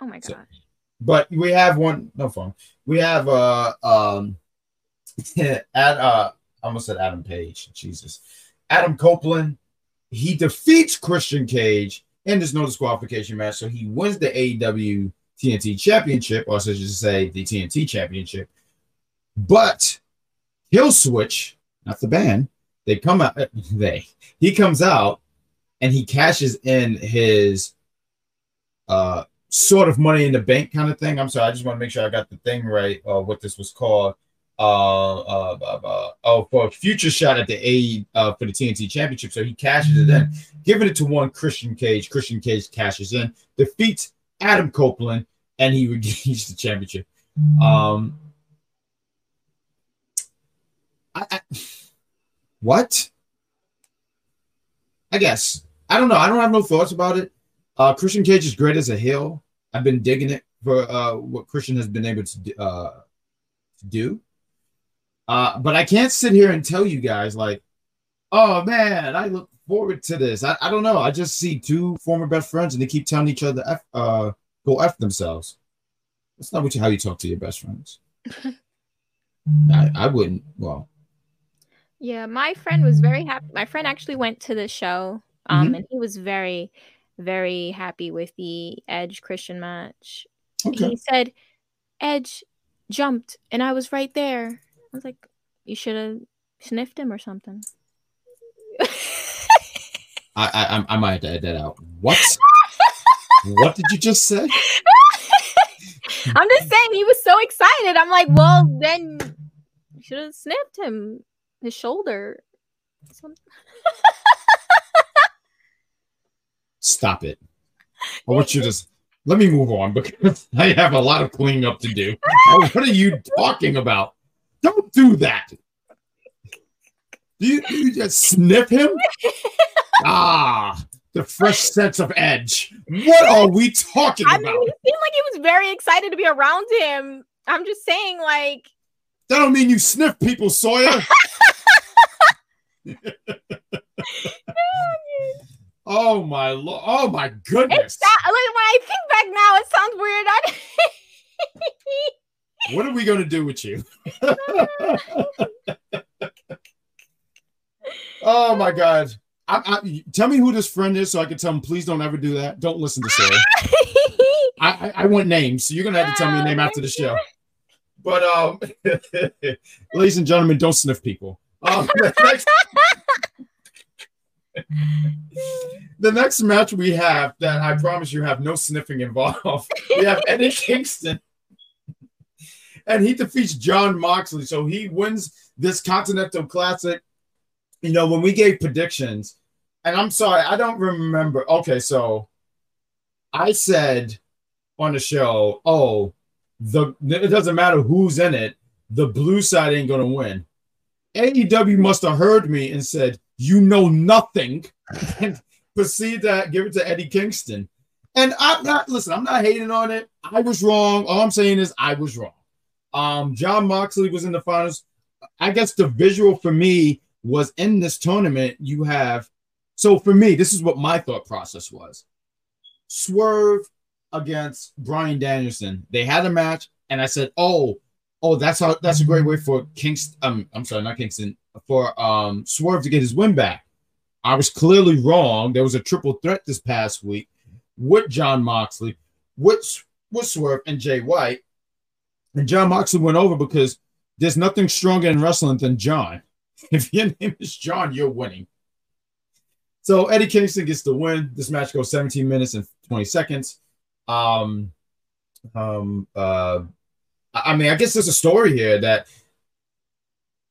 Oh my So- god. But we have one. No phone. We have uh um at uh I almost said Adam Page. Jesus, Adam Copeland. He defeats Christian Cage in this no disqualification match, so he wins the AEW TNT Championship, or so I say the TNT Championship. But Killswitch, not the band, they come out. They he comes out and he cashes in his uh sort of money in the bank kind of thing. I'm sorry, I just want to make sure I got the thing right. Uh, what this was called. Uh, uh, uh, uh, oh, for a future shot at the A uh, for the TNT Championship. So he cashes it in, giving it to one Christian Cage. Christian Cage cashes in, defeats Adam Copeland, and he regains the championship. Um, I, I, what? I guess I don't know. I don't have no thoughts about it. Uh, Christian Cage is great as a heel. I've been digging it for uh, what Christian has been able to do- uh, to do. Uh, but I can't sit here and tell you guys like, oh man, I look forward to this. I, I don't know. I just see two former best friends and they keep telling each other F, uh, go f themselves. That's not what you, how you talk to your best friends. I, I wouldn't. Well, Yeah, my friend was very happy. My friend actually went to the show, um, Mm-hmm. and he was very, very happy with the Edge Christian match. okay. He said, "Edge jumped, and I was right there." I was like, "You should have sniffed him or something." I, I I- I might have to edit that out. What? what did you just say? I'm just saying he was so excited. I'm like, well, then you should have sniffed him, his shoulder. Stop it. I want you to let me move on because I have a lot of cleaning up to do. What are you talking about? Don't do that. Do you, you just sniff him? Ah, the fresh sense of edge. What are we talking I about? mean, he seemed like he was very excited to be around him. I'm just saying, like, That don't mean you sniff people, Sawyer. oh my lord! Oh my goodness! it's that. Like, when I think back now, it sounds weird. I, What are we gonna do with you? Oh my god. I, I, tell me who this friend is so I can tell him please don't ever do that. Don't listen to Sarah. I, I, I want names, so you're gonna have to tell me a name after the show. But um, ladies and gentlemen, don't sniff people. Um, next, the next match we have that I promise you have no sniffing involved. We have Eddie Kingston, and he defeats Jon Moxley, so he wins this Continental Classic. You know, when we gave predictions, and I'm sorry, I don't remember. Okay, so I said on the show, oh, the it doesn't matter who's in it, the blue side ain't gonna win. AEW must have heard me and said, You know nothing, and proceed to give it to Eddie Kingston. And I'm not listen, I'm not hating on it. I was wrong. All I'm saying is I was wrong. Um, Jon Moxley was in the finals. I guess the visual for me was in this tournament, you have so for me, this is what my thought process was. Swerve against Bryan Danielson. They had a match, and I said, "Oh, oh, that's how that's a great way for Kingston. Um, I'm sorry, not Kingston, for um Swerve to get his win back." I was clearly wrong. There was a triple threat this past week with Jon Moxley, with with Swerve and Jay White, and Jon Moxley went over because there's nothing stronger in wrestling than John. If your name is John, you're winning. So Eddie Kingston gets the win. This match goes 17 minutes and 20 seconds. Um, um, uh, I mean, I guess there's a story here that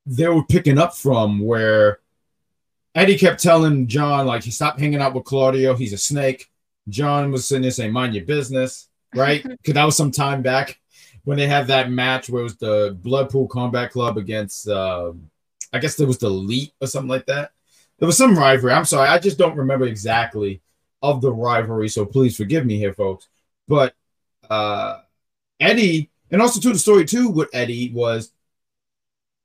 they were picking up from where Eddie kept telling John, like, he stopped hanging out with Claudio. He's a snake. John was sitting there saying, mind your business, right? Because that was some time back when they had that match where it was the Blackpool Combat Club against, uh, I guess there was the Elite or something like that. There was some rivalry. I'm sorry, I just don't remember exactly of the rivalry, so please forgive me here, folks. But uh, Eddie, and also to the story too with Eddie was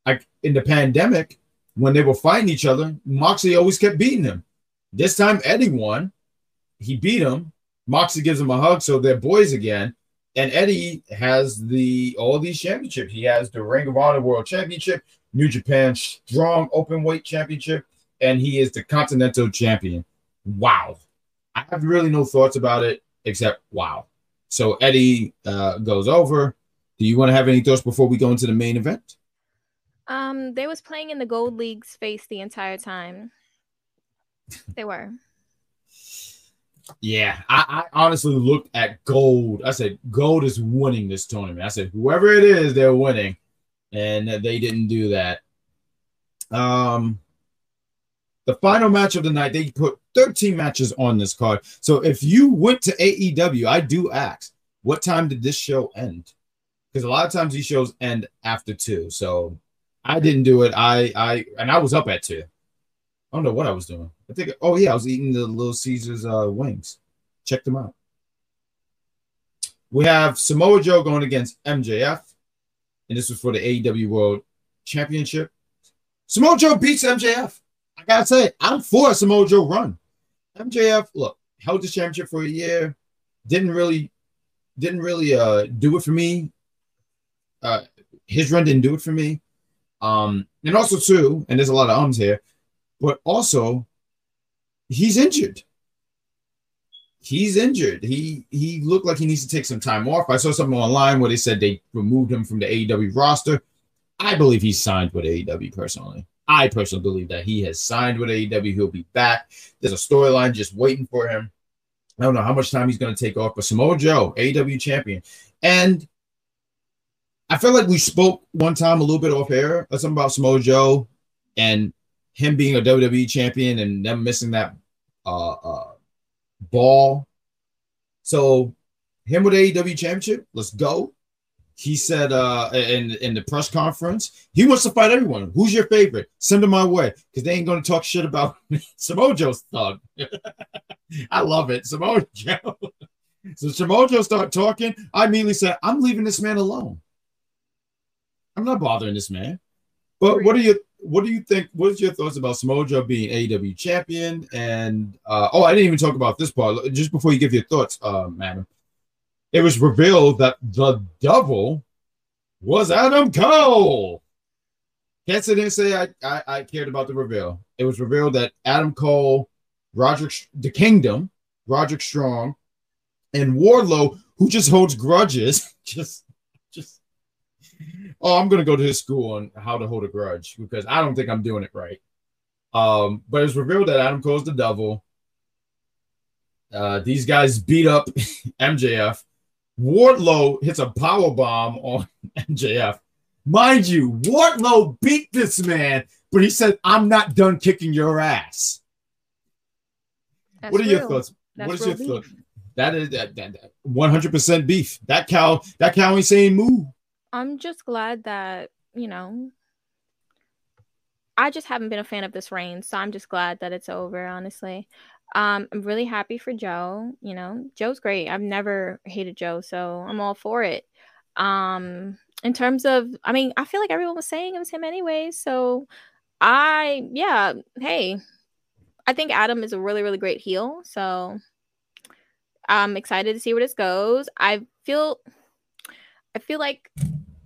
like in the pandemic when they were fighting each other, Moxley always kept beating him. This time Eddie won. He beat him. Moxley gives him a hug, so they're boys again. And Eddie has the all these championships. He has the Ring of Honor World Championship, New Japan Strong Open Weight Championship, and he is the Continental Champion. Wow. I have really no thoughts about it except wow. So Eddie uh, goes over. Do you want to have any thoughts before we go into the main event? Um, they was playing in the Gold League space the entire time. They were. Yeah, I, I, honestly looked at gold. I said gold is winning this tournament. I said whoever it is, they're winning, and they didn't do that. Um, the final match of the night, they put 13 matches on this card. So if you went to AEW, I do ask, what time did this show end? Because a lot of times these shows end after two. So I didn't do it. I I and I was up at two. I don't know what I was doing. I think oh yeah, I was eating the Little Caesars uh, wings. Check them out. We have Samoa Joe going against MJF, and this was for the AEW World Championship. Samoa Joe beats MJF. I gotta say, I'm for Samoa Joe run. MJF, look, held the championship for a year, didn't really, didn't really uh do it for me. Uh, his run didn't do it for me. Um, and also too, and there's a lot of ums here, but also he's injured. He's injured. He he looked like he needs to take some time off. I saw something online where they said they removed him from the AEW roster. I believe he's signed with AEW personally. I personally believe that he has signed with AEW. He'll be back. There's a storyline just waiting for him. I don't know how much time he's going to take off, but Samoa Joe, AEW champion. And I feel like we spoke one time a little bit off air or something about Samoa Joe and him being a WWE champion and them missing that uh, uh, ball. So him with AEW championship, let's go. He said uh, in in the press conference, he wants to fight everyone. Who's your favorite? Send them my way because they ain't to talk shit about. Samoa Joe's thug. I love it. Samoa Joe. so Samoa Joe start talking. I immediately said, I'm leaving this man alone. I'm not bothering this man. But what do you what do you think? What is your thoughts about Samoa Joe being AEW champion? And uh, oh, I didn't even talk about this part. Just before you give your thoughts, uh, madam it was revealed that the devil was Adam Cole. can't sit and say I, I, I cared about the reveal. It was revealed that Adam Cole, Roderick, the Kingdom, Roderick Strong, and Wardlow, who just holds grudges, just just oh, I'm gonna go to his school on how to hold a grudge because I don't think I'm doing it right. Um, but it's revealed that Adam Cole's the devil. Uh, these guys beat up MJF. Wardlow hits a power bomb on MJF. Mind you, Wardlow beat this man, but he said, "I'm not done kicking your ass." That's what are your thoughts? That's what is your beef. thought? That is that, that, 100% beef. That cow, that cow ain't saying moo. I'm just glad that, you know, I just haven't been a fan of this reign, so I'm just glad that it's over, honestly. Um, I'm really happy for Joe. You know, Joe's great. I've never hated Joe, so I'm all for it. Um, in terms of, I mean, I feel like everyone was saying it was him anyway, so I, yeah, hey, I think Adam is a really, really great heel, so I'm excited to see where this goes. I feel, I feel like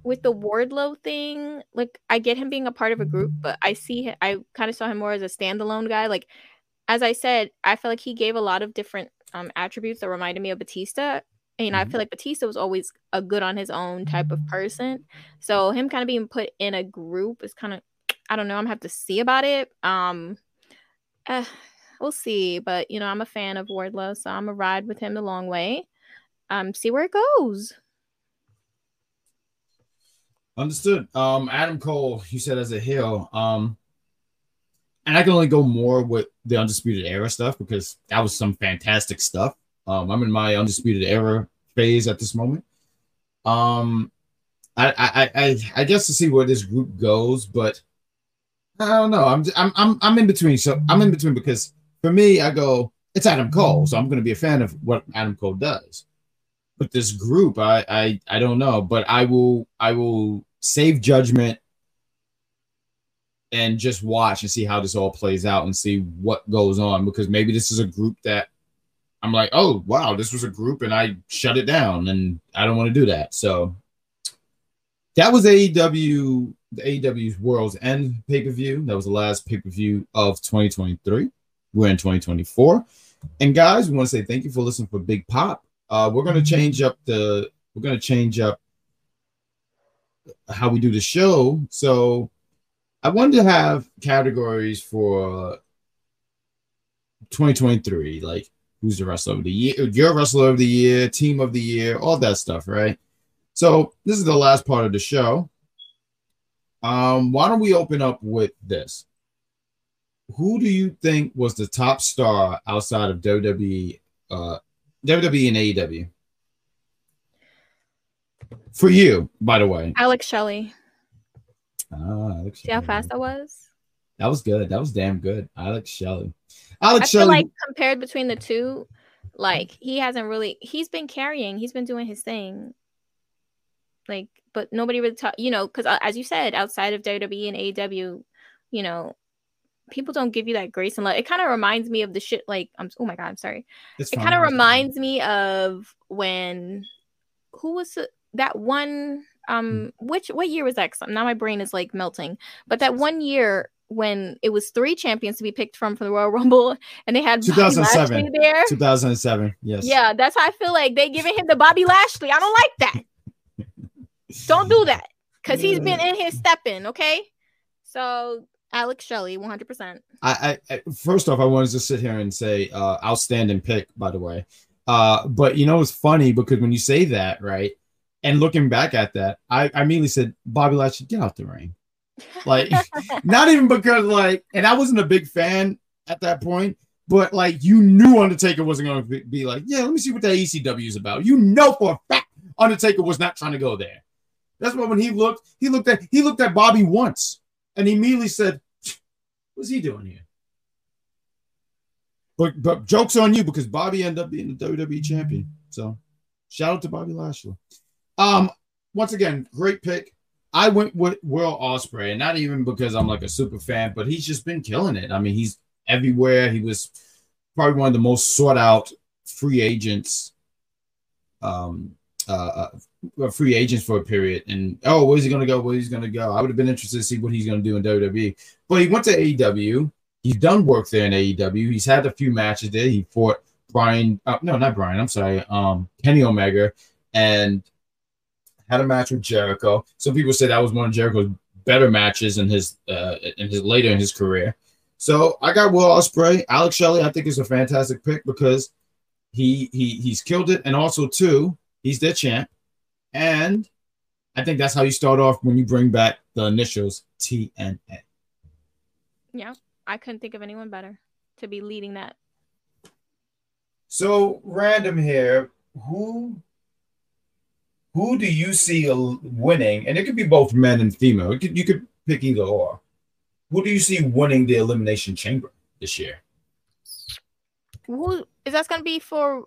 with the Wardlow thing, like I get him being a part of a group, but I see hi- I kind of saw him more as a standalone guy. Like as I said, I feel like he gave a lot of different um attributes that reminded me of Batista. And I Mhm. feel like Batista was always a good on his own type of person. So him kind of being put in a group is kind of I don't know. I'm gonna have to see about it. Um uh, we'll see. But you know, I'm a fan of Wardlow, so I'm gonna ride with him the long way. Um, see where it goes. Understood. Um, Adam Cole, you said as a heel. Um, and I can only go more with the Undisputed Era stuff because that was some fantastic stuff. Um, I'm in my Undisputed Era phase at this moment. Um, I I I, I guess to see where this group goes, but I don't know. I'm I'm I'm I'm in between. So I'm in between because for me, I go it's Adam Cole, so I'm going to be a fan of what Adam Cole does. But this group, I I I don't know, but I will I will save judgment and just watch and see how this all plays out and see what goes on because maybe this is a group that I'm like, oh wow, this was a group and I shut it down and I don't want to do that. So that was AEW, the AEW's World's End pay per view. That was the last pay per view of 2023. We're in 2024, and guys, we want to say thank you for listening for Big Pop. Uh, we're gonna change up the we're gonna change up how we do the show. So I wanted to have categories for 2023, like who's the wrestler of the year, your wrestler of the year, team of the year, all that stuff, right? So this is the last part of the show. Um, why don't we open up with this? Who do you think was the top star outside of WWE, uh, WWE and AEW? For you, by the way. Alex Shelley. Ah, Alex See how Shelley. fast that was? That was good. That was damn good. Alex Shelley. I Alex feel Shelley. like compared between the two, like he hasn't really he's been carrying, he's been doing his thing. Like, but nobody really talk, you know, because as you said, outside of WWE and AEW, you know, people don't give you that grace and love. It kind of reminds me of the shit. Like, I'm oh my god, I'm sorry. it's It kind of reminds me of when who was that one um which what year was that? now my brain is like melting but that one year when it was three champions to be picked from for the royal rumble and they had Bobby 2007. Lashley there 2007. Yes. yeah that's how i feel like they giving him the bobby lashley i don't like that don't do that because he's been in his stepping okay so alex shelley 100% I, I, I first off, I wanted to sit here and say uh, outstanding pick, by the way. Uh, but you know, it's funny because when you say that, right, and looking back at that, I, I immediately said, Bobby Lashley, get out the ring. Like, not even because, like, and I wasn't a big fan at that point, but like, you knew Undertaker wasn't going to be, be like, yeah, let me see what that ECW is about. You know for a fact Undertaker was not trying to go there. That's why when he looked, he looked at he looked at Bobby once and he immediately said, What's he doing here? But but jokes on you because Bobby ended up being the WWE champion. So shout out to Bobby Lashley. Um, once again, great pick. I went with Will Ospreay, and not even because I'm like a super fan, but he's just been killing it. I mean, he's everywhere. He was probably one of the most sought out free agents um uh, uh, free agents for a period. And oh, where's he going to go? Where's he going to go? I would have been interested to see what he's going to do in WWE. But he went to AEW. He's done work there in AEW. He's had a few matches there. He fought Bryan, uh, no, not Bryan. I'm sorry, um, Kenny Omega, and had a match with Jericho. Some people say that was one of Jericho's better matches in his uh, in his later in his career. So I got Will Ospreay, Alex Shelley. I think is a fantastic pick because he he he's killed it, and also too he's their champ, and I think that's how you start off when you bring back the initials TNA. Yeah, I couldn't think of anyone better to be leading that. So random here, who who do you see winning? And it could be both men and female. Could, you could pick either or. Who do you see winning the Elimination Chamber this year? Who is that going to be for?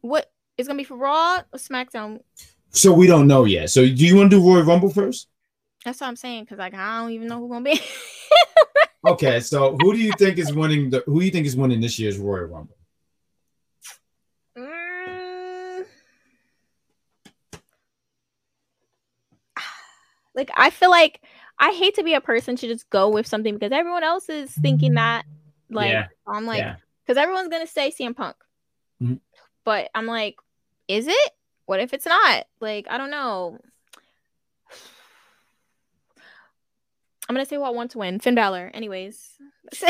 What is going to be for Raw or SmackDown? So we don't know yet. So do you want to do Royal Rumble first? That's what I'm saying because like I don't even know who's to be. okay, so who do you think is winning the? Who do you think is winning this year's Royal Rumble? Mm. Like I feel like I hate to be a person to just go with something because everyone else is thinking that. Like yeah. I'm like, because yeah. everyone's gonna say CM Punk, mm-hmm. but I'm like, is it? What if it's not? Like I don't know. I'm gonna say who I want to win. Finn Balor. Anyways.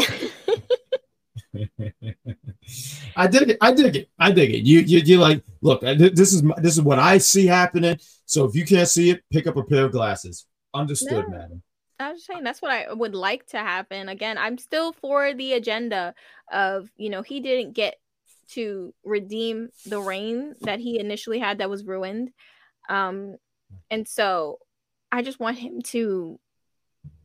I dig it. I dig it. I dig it. You you you like look. This is this is what I see happening. So if you can't see it, pick up a pair of glasses. Understood, no, madam. I was saying that's what I would like to happen. Again, I'm still for the agenda of you know he didn't get to redeem the reign that he initially had that was ruined, um, and so I just want him to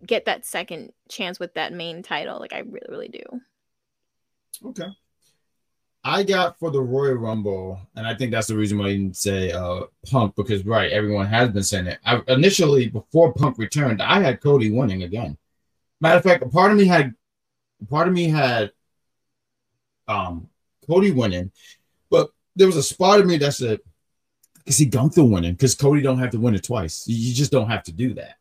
get that second chance with that main title. Like I really, really do. Okay. I got for the Royal Rumble, and I think that's the reason why you didn't say uh, Punk because right, everyone has been saying it. I, initially, before Punk returned, I had Cody winning again. Matter of fact, part of me had, part of me had, um, Cody winning, but there was a spot of me that said, "I see Gunther winning because Cody don't have to win it twice. You just don't have to do that."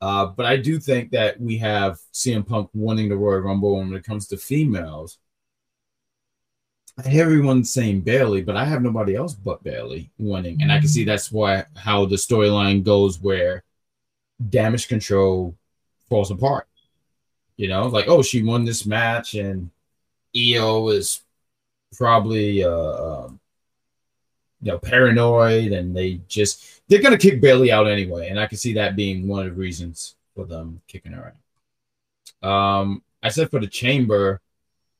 Uh, but I do think that we have CM Punk winning the Royal Rumble. When it comes to females, I hear everyone saying Bayley, but I have nobody else but Bayley winning, and I can see that's why how the storyline goes where damage control falls apart. You know, like oh, she won this match, and IYO is probably uh, um, you know paranoid, and they just they're gonna kick Bayley out anyway, and I can see that being one of the reasons for them kicking her out. Um, I said for the chamber,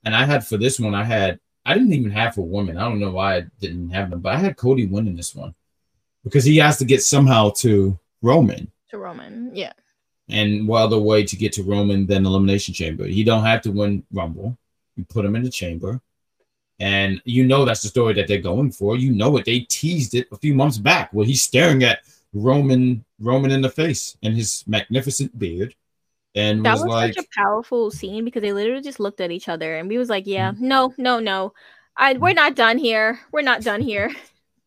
and I had for this one, I had I didn't even have for women. I don't know why I didn't have them, but I had Cody winning this one because he has to get somehow to Roman. To Roman, yeah. And what other way to get to Roman than Elimination Chamber? He don't have to win Rumble. You put him in the chamber. And you know that's the story that they're going for. You know it. They teased it a few months back where he's staring at Roman Roman in the face and his magnificent beard and that was, was like, such a powerful scene because they literally just looked at each other and we was like, yeah, mm-hmm. no, no, no, I we're not done here. We're not done here.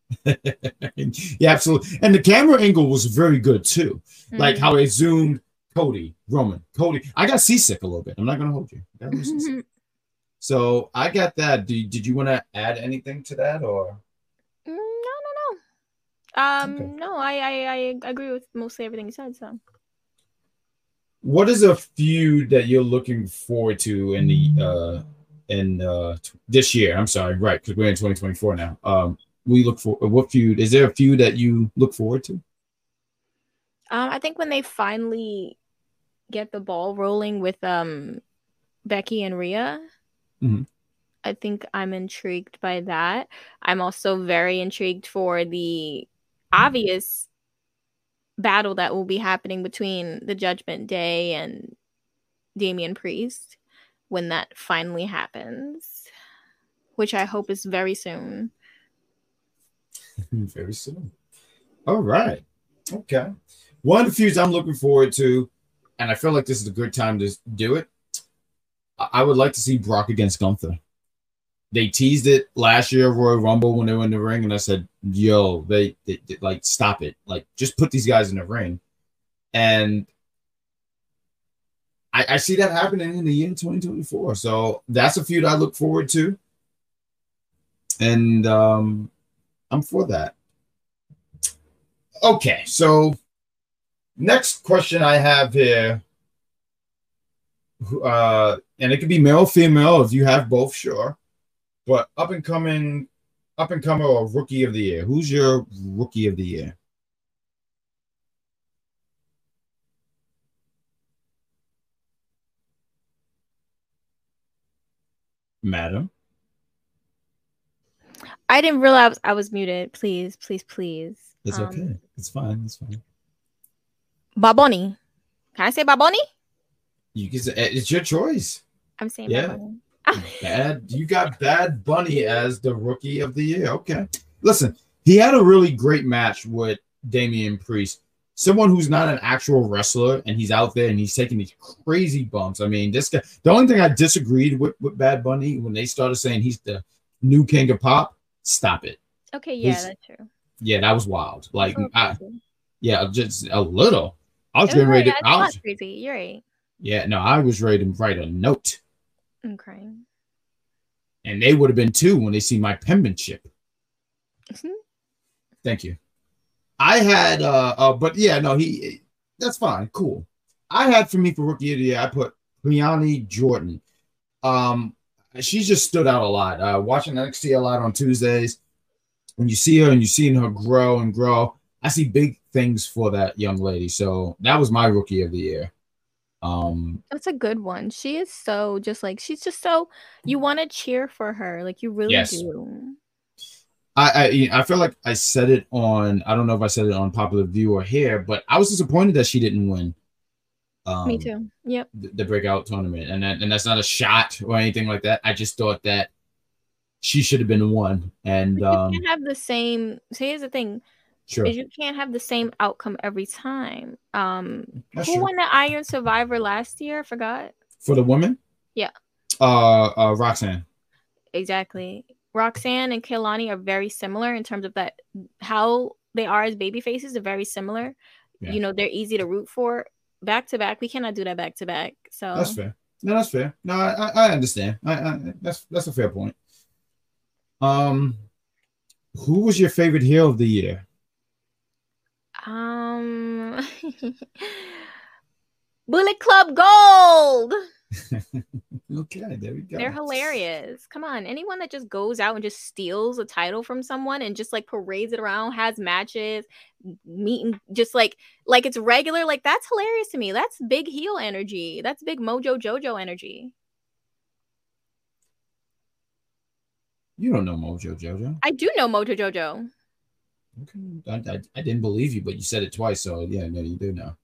yeah, absolutely. And the camera angle was very good too, mm-hmm. like how it zoomed Cody, Roman, Cody. I got seasick a little bit. I'm not gonna hold you. So I got that. Did, did you want to add anything to that or? Mm, no, no, no. Um, okay. no, I, I I agree with mostly everything you said. So what is a feud that you're looking forward to in the uh in uh this year? I'm sorry, right? Because we're in 2024 now. Um, we look for what feud? Is there a feud that you look forward to? Um, I think when they finally get the ball rolling with um Becky and Rhea. Mm-hmm. I think I'm intrigued by that. I'm also very intrigued for the obvious battle that will be happening between the Judgment Day and Damian Priest when that finally happens, which I hope is very soon. very soon. All right. Okay. One of the feuds I'm looking forward to, and I feel like this is a good time to do it. I would like to see Brock against Gunther. they teased it last year Royal Rumble when they were in the ring, and I said, "Yo, they, they, they like stop it, like just put these guys in the ring," and I, I see that happening in the year 2024. So that's a feud I look forward to, and um, I'm for that. Okay, so next question I have here, uh, and it could be male, female, if you have both, sure. But up and coming, up and coming, or rookie of the year. Who's your rookie of the year? Madam. I didn't realize I was muted. Please, please, please. It's Um, okay. It's fine. It's fine. Baboni. Can I say Baboni? You can say eh, it's your choice. I'm saying Yeah. Bad. You got Bad Bunny as the rookie of the year. Okay. Listen, he had a really great match with Damian Priest. Someone who's not an actual wrestler and he's out there and he's taking these crazy bumps. I mean, this guy, the only thing I disagreed with with Bad Bunny when they started saying he's the new king of pop, stop it. Okay, yeah, He's- that's true. Yeah, that was wild. Like, Oh, I, yeah, just a little. I was was getting ready right, to, I was, crazy. You're right. Yeah, no, I was ready to write a note. I'm crying. and they would have been too when they see my penmanship. Mhm. Thank you. I had, uh, uh, but yeah, no, he, that's fine, cool. I had for me for rookie of the year, I put Kelani Jordan. Um, she just stood out a lot. Uh, watching NXT a lot on Tuesdays, when you see her and you're seeing her grow and grow, I see big things for that young lady. So that was my rookie of the year. Um, That's a good one. She is so just like she's just so you want to cheer for her, like you really Yes. do. I, I I feel like I said it on I don't know if I said it on popular view or here, but I was disappointed that she didn't win. Um, Me too. Yep. The, the breakout tournament, and that, and that's not a shot or anything like that. I just thought that she should have been one, and um, you have the same. So here's the thing: sure, you can't have the same outcome every time. Um, that's who true. won the Iron Survivor last year? I forgot. for the woman? Yeah. Uh, uh, Roxanne. Exactly. Roxanne and Kelani are very similar in terms of that how they are as baby faces. They're very similar. Yeah. You know, they're easy to root for. Back to back, we cannot do that back to back. So That's fair. No, that's fair. No, I, I- I understand. I, I, that's that's a fair point. Um, who was your favorite heel of the year? Um, Bullet Club Gold. Okay, there we go. They're hilarious. Come on, anyone that just goes out and just steals a title from someone and just like parades it around, has matches, meeting, just like like it's regular. Like that's hilarious to me. That's big heel energy. That's big Mojo Jojo energy. You don't know Mojo Jojo. I do know Mojo Jojo. Okay. I, I, I didn't believe you, but you said it twice, so yeah, no, you do know.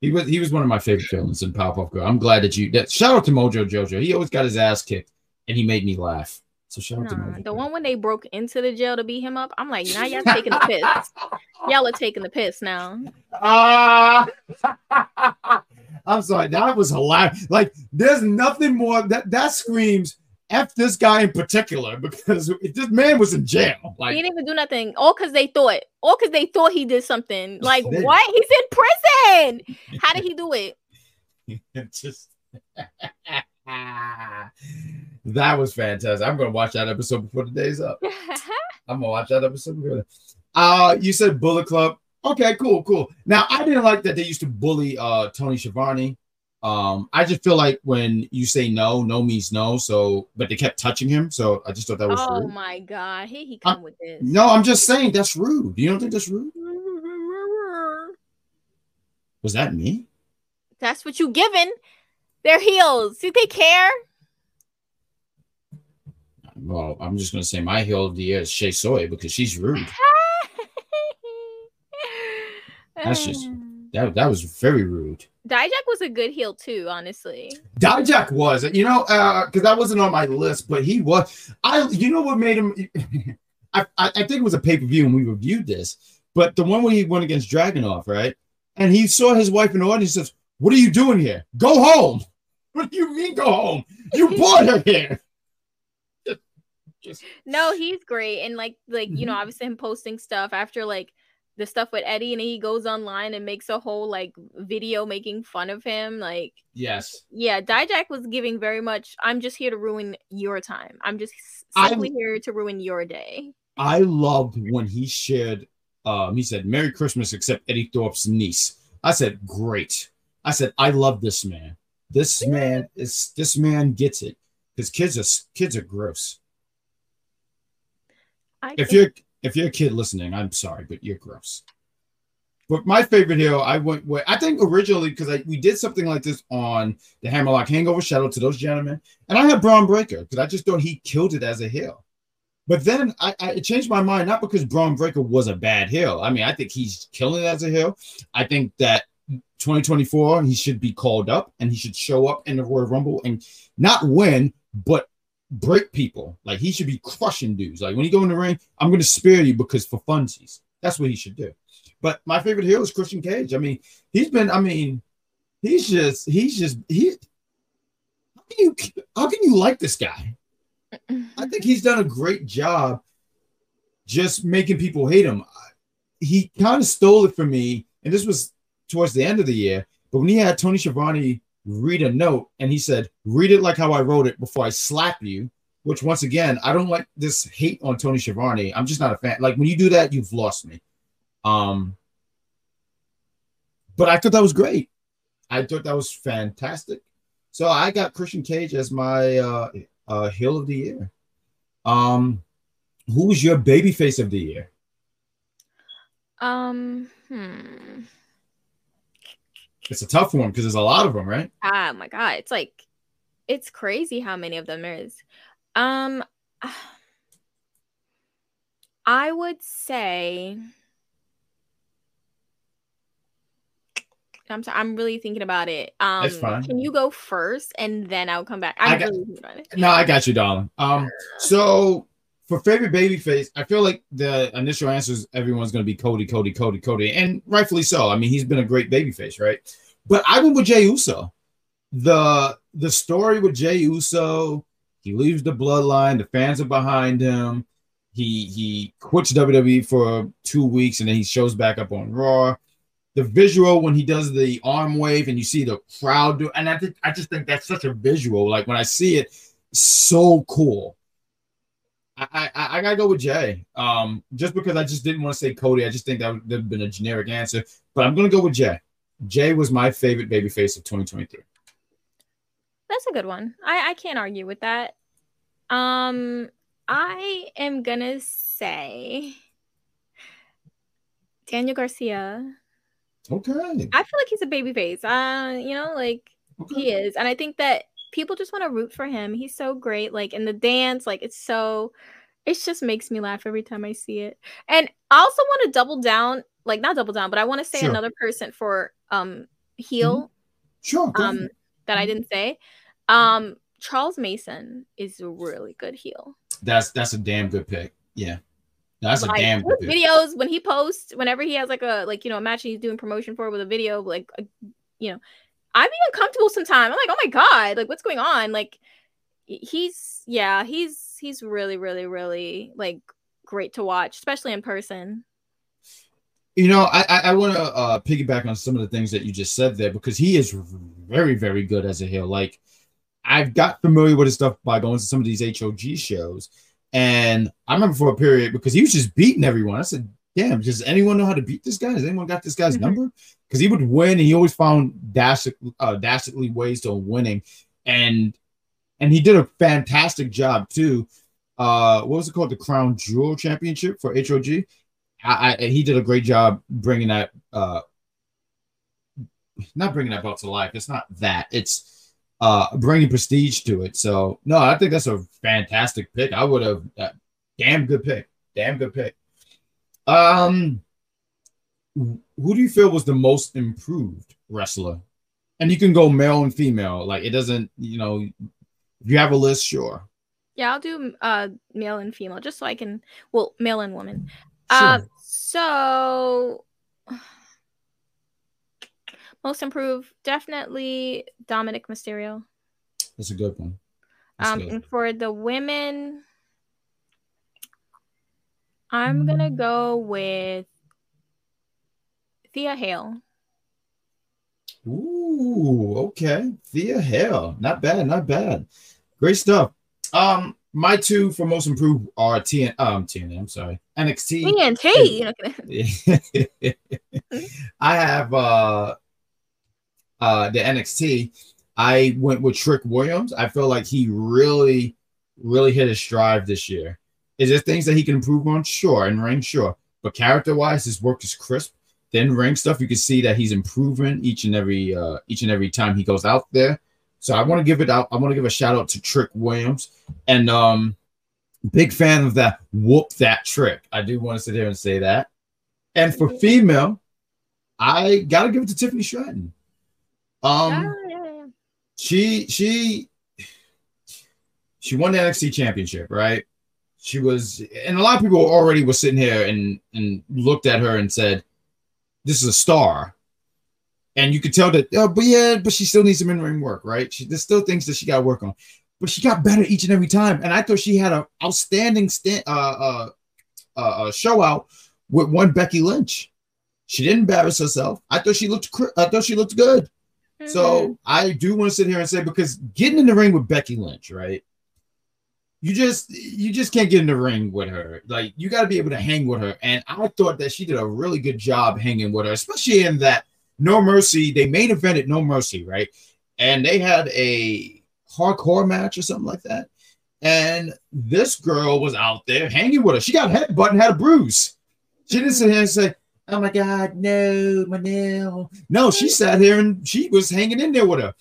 He was he was one of my favorite villains in Powerpuff Girl. I'm glad that you that shout out to Mojo Jojo. He always got his ass kicked and he made me laugh. So shout out to Mojo. the one when they broke into the jail to beat him up, I'm like, now y'all taking the piss. Y'all are taking the piss now. Ah, I'm sorry. That was hilarious. Like, there's nothing more that that screams f this guy in particular because this man was in jail. Like he didn't even do nothing. All because they thought. All because they thought he did something. Like They- what? He's in prison. How did he do it? it just that was fantastic. I'm gonna watch that episode before the day's up. I'm gonna watch that episode. Before uh, you said Bullet Club. Okay, cool, cool. Now I didn't like that they used to bully uh Tony Schiavone. Um, I just feel like when you say no, no means no. So, but they kept touching him, so I just thought that was oh rude. my god, here he Uh, come with this. No, I'm just saying that's rude. You don't think that's rude? Was that me? That's what you given. They're heels. Do they care. Well, I'm just gonna say my heel of the year is Shay Sawyer because she's rude. That's just- That that was very rude. Dijak was a good heel too, honestly. Dijak was, you know, because that wasn't on my list, but he was. I, you know, what made him? I, I, I think it was a pay per view, and we reviewed this. But the one when he went against Dragunov, right? And he saw his wife in the audience. Says, "What are you doing here? Go home." What do you mean, go home? You brought her here. Just- No, he's great. And like like, you know, Mhm. obviously him posting stuff after like the stuff with Eddie and he goes online and makes a whole like video making fun of him. Like, yes. yeah, Dijak was giving very much I'm just here to ruin your time. I'm just I- simply here to ruin your day. I loved when he shared. Um, he said, "Merry Christmas," except Eddie Thorpe's niece. I said, "Great." I said, "I love this man. This man is this man gets it because kids are kids are gross. I If you're if you're a kid listening, I'm sorry, but you're gross." But my favorite hill, I went with. I think originally because we did something like this on the Hammerlock Hangover. Shout out to those gentlemen, and I had Bron Breakker because I just thought he killed it as a hill. But then I, I changed my mind, not because Bron Breakker was a bad hill. I mean, I think he's killing it as a hill. I think that 2024 he should be called up and he should show up in the Royal Rumble and not win, but break people. Like he should be crushing dudes. Like when you go in the ring, I'm to spare you because for funsies. That's what he should do. But my favorite heel is Christian Cage. I mean, he's been. I mean, he's just. He's just. He. How can you? How can you like this guy? I think he's done a great job just making people hate him. He kind of stole it from me, and this was towards the end of the year. But when he had Tony Schiavone read a note and he said, "Read it like how I wrote it before I slap you," which once again, I don't like this hate on Tony Schiavone. I'm just not a fan. Like when you do that, you've lost me. Um, but I thought that was great. I thought that was fantastic. So I got Christian Cage as my uh, uh heel of the year. Um, who was your baby face of the year? Um, hmm. It's a tough one because there's a lot of them, right? Oh my god, it's like it's crazy how many of them there is. Um I would say I'm sorry, I'm really thinking about it. Um That's fine. can you go first and then I'll come back? I I'm got- really thinking about it. No, I got you, darling. Um, so for favorite baby face, I feel like the initial answer is everyone's going to be Cody, Cody, Cody, Cody, and rightfully so. I mean, he's been a great baby face, right? But I went with Jay Uso. The the story with Jay Uso, he leaves the bloodline, the fans are behind him. He he quits WWE for two weeks and then he shows back up on Raw. The visual when he does the arm wave and you see the crowd do, and I think I just think that's such a visual. Like when I see it, so cool. I, I, I gotta go with Jay. Um, just because I just didn't want to say Cody, I just think that would have been a generic answer. But I'm gonna go with Jay. Jay was my favorite babyface of 2023. That's a good one. I I can't argue with that. Um I am gonna say Daniel Garcia. Okay. I feel like he's a baby face. Uh, you know, like okay. he is. And I think that people just want to root for him. He's so great. Like in the dance, like it's so it just makes me laugh every time I see it. And I also want to double down, like not double down, but I want to say Sure. another person for um heel Sure. um that I didn't say. Um Charles Mason is a really good heel. That's that's a damn good pick. Yeah. That's a damn good his pick. videos when he posts whenever he has like a like you know a match he's doing promotion for with a video like a, you know i'm even uncomfortable sometimes i'm like oh my god like what's going on like he's yeah he's he's really really really like great to watch especially in person You know, I I, I want to uh, piggyback on some of the things that you just said there because he is very very good as a heel. Like I've got familiar with his stuff by going to some of these HOG shows, and I remember for a period because he was just beating everyone. I said, "Damn, does anyone know how to beat this guy? Has anyone got this guy's Mhm. number?" Because he would win, and he always found dastardly, uh, dastardly ways to winning, and and he did a fantastic job too. Uh, what was it called? The Crown Jewel Championship for HOG. I, I he did a great job bringing that uh not bringing that belt to life. It's not that. It's uh bringing prestige to it. So no, I think that's a fantastic pick. I would have uh, damn good pick. Damn good pick. Um who do you feel was the most improved wrestler? And you can go male and female. Like it doesn't, you know, if you have a list, sure. yeah i'll do uh male and female just so i can well male and woman Sure. uh so most improved definitely dominic mysterio That's a good one. That's Um, good. and for the women, I'm gonna go with Thea Hale. Ooh, okay. Thea Hale. Not bad, not bad. Great stuff. Um, my two for most improved are TN um TNA, I'm sorry. NXT. TNT. You're not gonna- I have uh uh the NXT. I went with Trick Williams. I feel like he really, really hit his stride this year. Is there things that he can improve on? Sure, in ring, sure. But character wise, his work is crisp. Then ring stuff, you can see that he's improving each and every uh each and every time he goes out there. So I want to give it out. I want to give a shout out to Trick Williams and um big fan of that whoop that trick. I do want to sit here and say that. And for female, I gotta give it to Tiffany Stratton. Um Yeah, she she she won the NXT championship, right? She was and a lot of people already were sitting here and and looked at her and said, This is a star. And you could tell that, oh, but yeah, but she still needs some in-ring work, right? She there's still things that she got to work on. But she got better each and every time. And I thought she had an outstanding stand, uh, uh, uh, uh, show out with one Becky Lynch. She didn't embarrass herself. I thought she looked. cr- I thought she looked good. Mhm. So I do want to sit here and say because getting in the ring with Becky Lynch, right? You just you just can't get in the ring with her. Like you got to be able to hang with her. And I thought that she did a really good job hanging with her, especially in that No Mercy. They main evented No Mercy, right? And they had a hardcore match or something like that. And this girl was out there hanging with her. She got headbutt and had a bruise. She didn't sit here and say, Oh my God, no, my nail. No, she sat here and she was hanging in there with her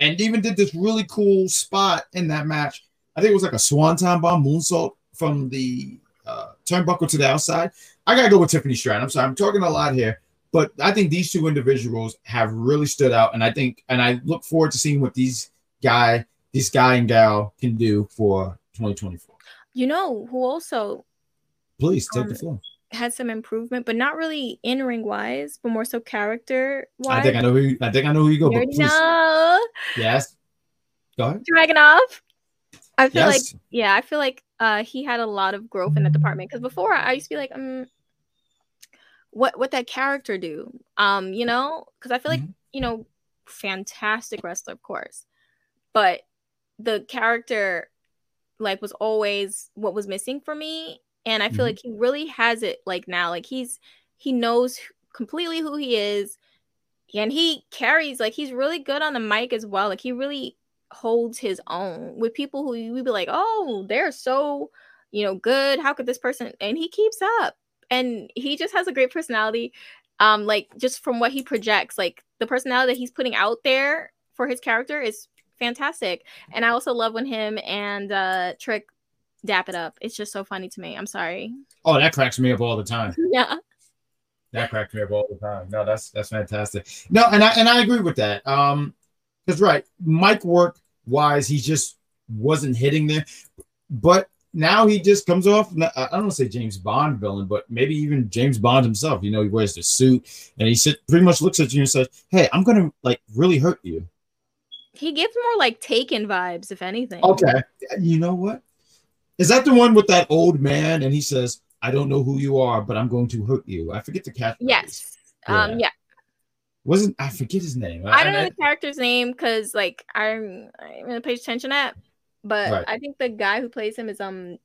and even did this really cool spot in that match. I think it was like a swanton bomb moonsault from the uh, turnbuckle to the outside. I got to go with Tiffany Stratton. I'm sorry, I'm talking a lot here, but I think these two individuals have really stood out. And I think, and I look forward to seeing what these guy, this guy and gal can do for 2024. You know who also Please take the Um, floor. had some improvement, but not really in ring wise, but more so character wise. I think I know who. You, I think I know who you go. But please, know. yes. Go ahead. Dragunov. I feel like yeah, I feel like uh he had a lot of growth in that department because before I used to be like, um, what what that character do? Um, you know, because I feel like Mhm. you know, fantastic wrestler, of course, but the character like was always what was missing for me, and I feel Mhm. like he really has it like now, like he's he knows completely who he is and he carries like he's really good on the mic as well like he really holds his own with people who you would be like oh they're so you know good how could this person and he keeps up and he just has a great personality um like just from what he projects like the personality that he's putting out there for his character is fantastic and i also love when him and uh trick dap it up it's just so funny to me i'm sorry Oh, that cracks me up all the time. yeah That cracks me up all the time. No, that's that's fantastic. No, and I and I agree with that. Um, because right, mic work wise, he just wasn't hitting there, but now he just comes off. I I don't want to say James Bond villain, but maybe even James Bond himself. You know, he wears the suit and he sit, pretty much looks at you and says, "Hey, I'm gonna like really hurt you." he gives more like taken vibes if anything Okay, you know what? Is that the one with that old man? And he says, "I don't know who you are, but I'm going to hurt you." I forget the cat. yes um yeah wasn't I forget his name? I don't know the character's name because like I'm I'm gonna pay attention at, but Right. I think the guy who plays him is um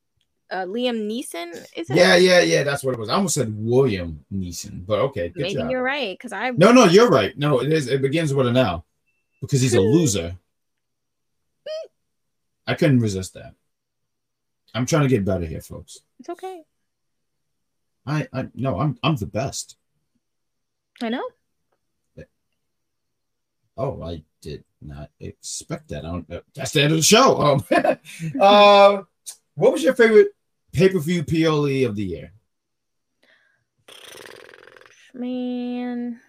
uh, Liam Neeson. Is it? Yeah, yeah, yeah. That's what it was. I almost said William Neeson, but okay, good maybe job. you're right because I No, no, you're right. No, it is. It begins with an L because he's a loser. I couldn't resist that. I'm trying to get better here, folks. it's okay. I, I no, I'm, I'm the best. I know. Oh, I not expect that. I don't, uh, that's the end of the show. Um, uh, what was your favorite pay per view PLE of the year? Man,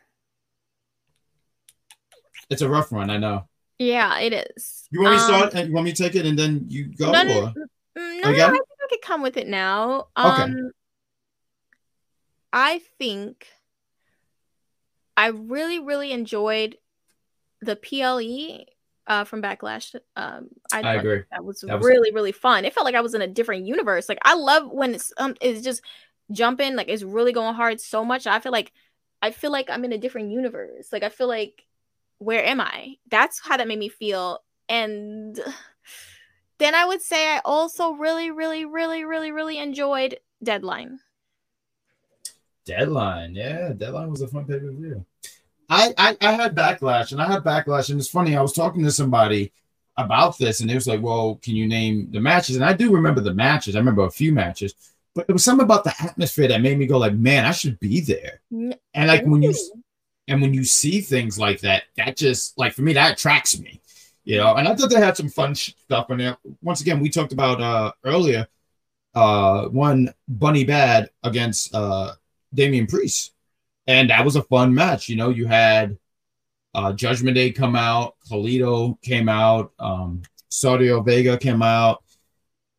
It's a rough one, I know. yeah, it is. You want me to Um, start? and You want me to take it and then you go? No, no, mm, no, Oh, no, I think I could come with it now. Okay. Um, I think I really, really enjoyed the PLE uh, from Backlash. Um, I, I agree. That was, That was- really, really fun. It felt like I was in a different universe. Like I love when it's um, it's just jumping, like it's really going hard so much. I feel like I feel like I'm in a different universe. Like I feel like where am I? That's how that made me feel. And then I would say I also really, really, really, really, really enjoyed Deadline. Deadline, yeah, Deadline was a fun pay per view. I, I I had backlash, and I had backlash, and it's funny. I was talking to somebody about this, and it was like, "Well, can you name the matches?" And I do remember the matches. I remember a few matches, but there was something about the atmosphere that made me go, "Like, man, I should be there." And like when you and when you see things like that, that just like for me that attracts me, you know. And I thought they had some fun stuff in there. Once again, we talked about uh earlier, uh, one Bunny Bad against uh Damian Priest and that was a fun match. You know, you had uh, Judgment Day come out, Carlito came out, um, Savio Vega came out.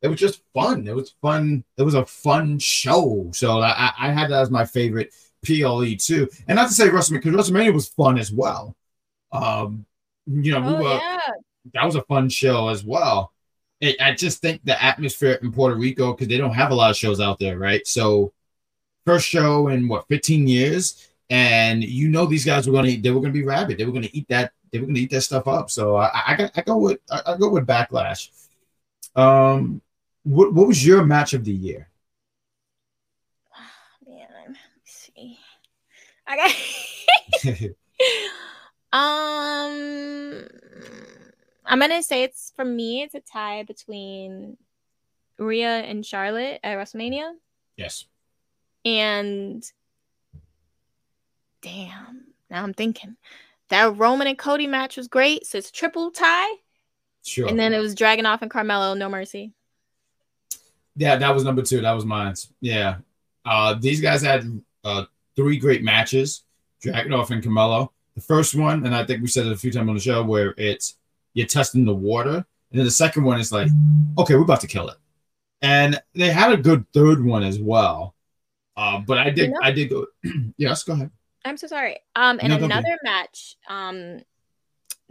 It was just fun. It was fun. It was a fun show. So I, I had that as my favorite PLE too. And not to say WrestleMania, because WrestleMania was fun as well. Um, you know, Oh, we were, yeah. that was a fun show as well. It, I just think the atmosphere in Puerto Rico because they don't have a lot of shows out there, right? So first show in what 15 years, and you know these guys were gonna they were gonna be rabid. They were gonna eat that. They were gonna eat that stuff up. So I I, I, go with I, I go with Backlash. Um, what what was your match of the year? Man, let me see. I got um I'm gonna say it's for me, it's a tie between Rhea and Charlotte at WrestleMania. yes. And damn, now I'm thinking that Roman and Cody match was great. So it's triple tie. Sure. And then it was Dragunov and Carmelo, no mercy. Yeah, that was number two. That was mine. Yeah. Uh, these guys had uh, three great matches, Dragunov and Carmelo. The first one, and I think we said it a few times on the show, where it's you're testing the water. And then the second one is like, okay, we're about to kill it. And they had a good third one as well. Uh, but I did, know- I did go. yes, go ahead. I'm so sorry. Um, and No, another match, um,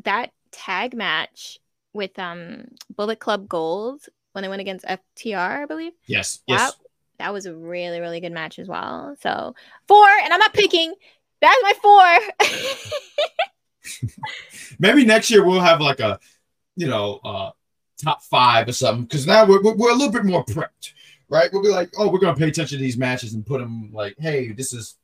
that tag match with um Bullet Club Gold when they went against FTR, I believe. Yes, That yes. that was a really really good match as well. So four, and I'm not picking. That's my four. Maybe next year we'll have like a, you know, uh, top five or something. Because now we're, we're, we're a little bit more prepped, right? We'll be like, oh, we're gonna pay attention to these matches and put them like, hey, this is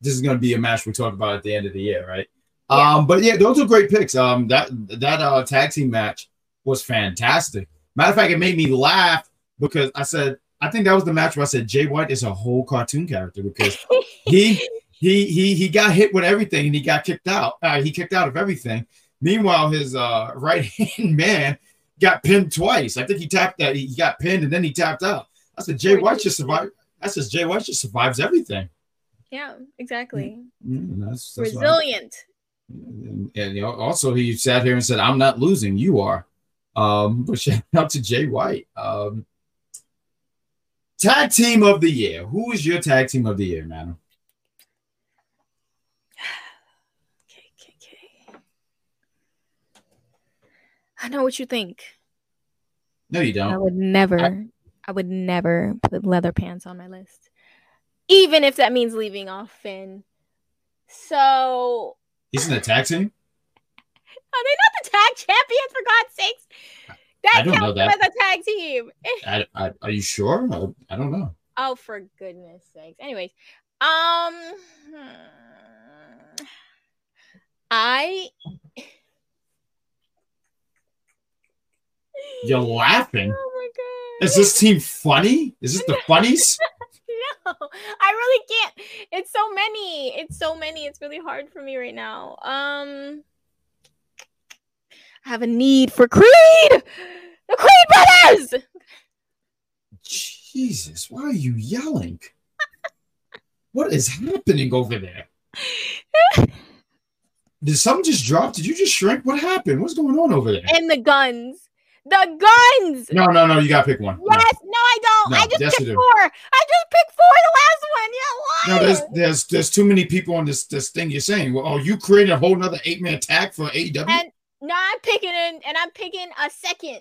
this is gonna be a match we talk about at the end of the year, right? Yeah. Um, but yeah, those are great picks. Um, that that uh tag team match was fantastic. Matter of fact, it made me laugh because I said I think that was the match where I said Jay White is a whole cartoon character because he he he he got hit with everything and he got kicked out. Uh, he kicked out of everything. Meanwhile, his uh, right hand man got pinned twice. I think he tapped that he got pinned and then he tapped out. I said Jay White just survived. I said Jay White just survives everything. yeah, exactly. Mm, that's, that's why- Resilient. and, and, you know, also he sat here and said, "I'm not losing. You are." Um, but shout out to Jay White. Um, tag team of the year. Who is your tag team of the year, man? Okay, okay, okay. I know what you think. No, you don't. I would never, I, would never put leather pants on my list, even if that means leaving off Finn. So in the tag team. are they not the tag champions for God's sakes? That I don't counts them that. as a tag team. I, I, are you sure? I, I don't know. oh, for goodness sakes. Anyways, um, hmm, I You're laughing. Oh my god. Is this team funny? Is this the funnies? no, I really can't. It's so many. It's so many. It's really hard for me right now. Um, I have a need for Creed. The Creed brothers. Jesus, why are you yelling? What is happening over there? Did something just drop? Did you just shrink? What happened? What's going on over there? And the guns. The guns. No, no, no. You gotta pick one. No. Yes. No, I don't. No, I just yes, picked four. I just picked four. The last one. Yeah. No, Why? there's there's there's too many people on this this thing you're saying. Well, oh, you created a whole nother eight man tag for AEW? and no, I'm picking in, and I'm picking a second.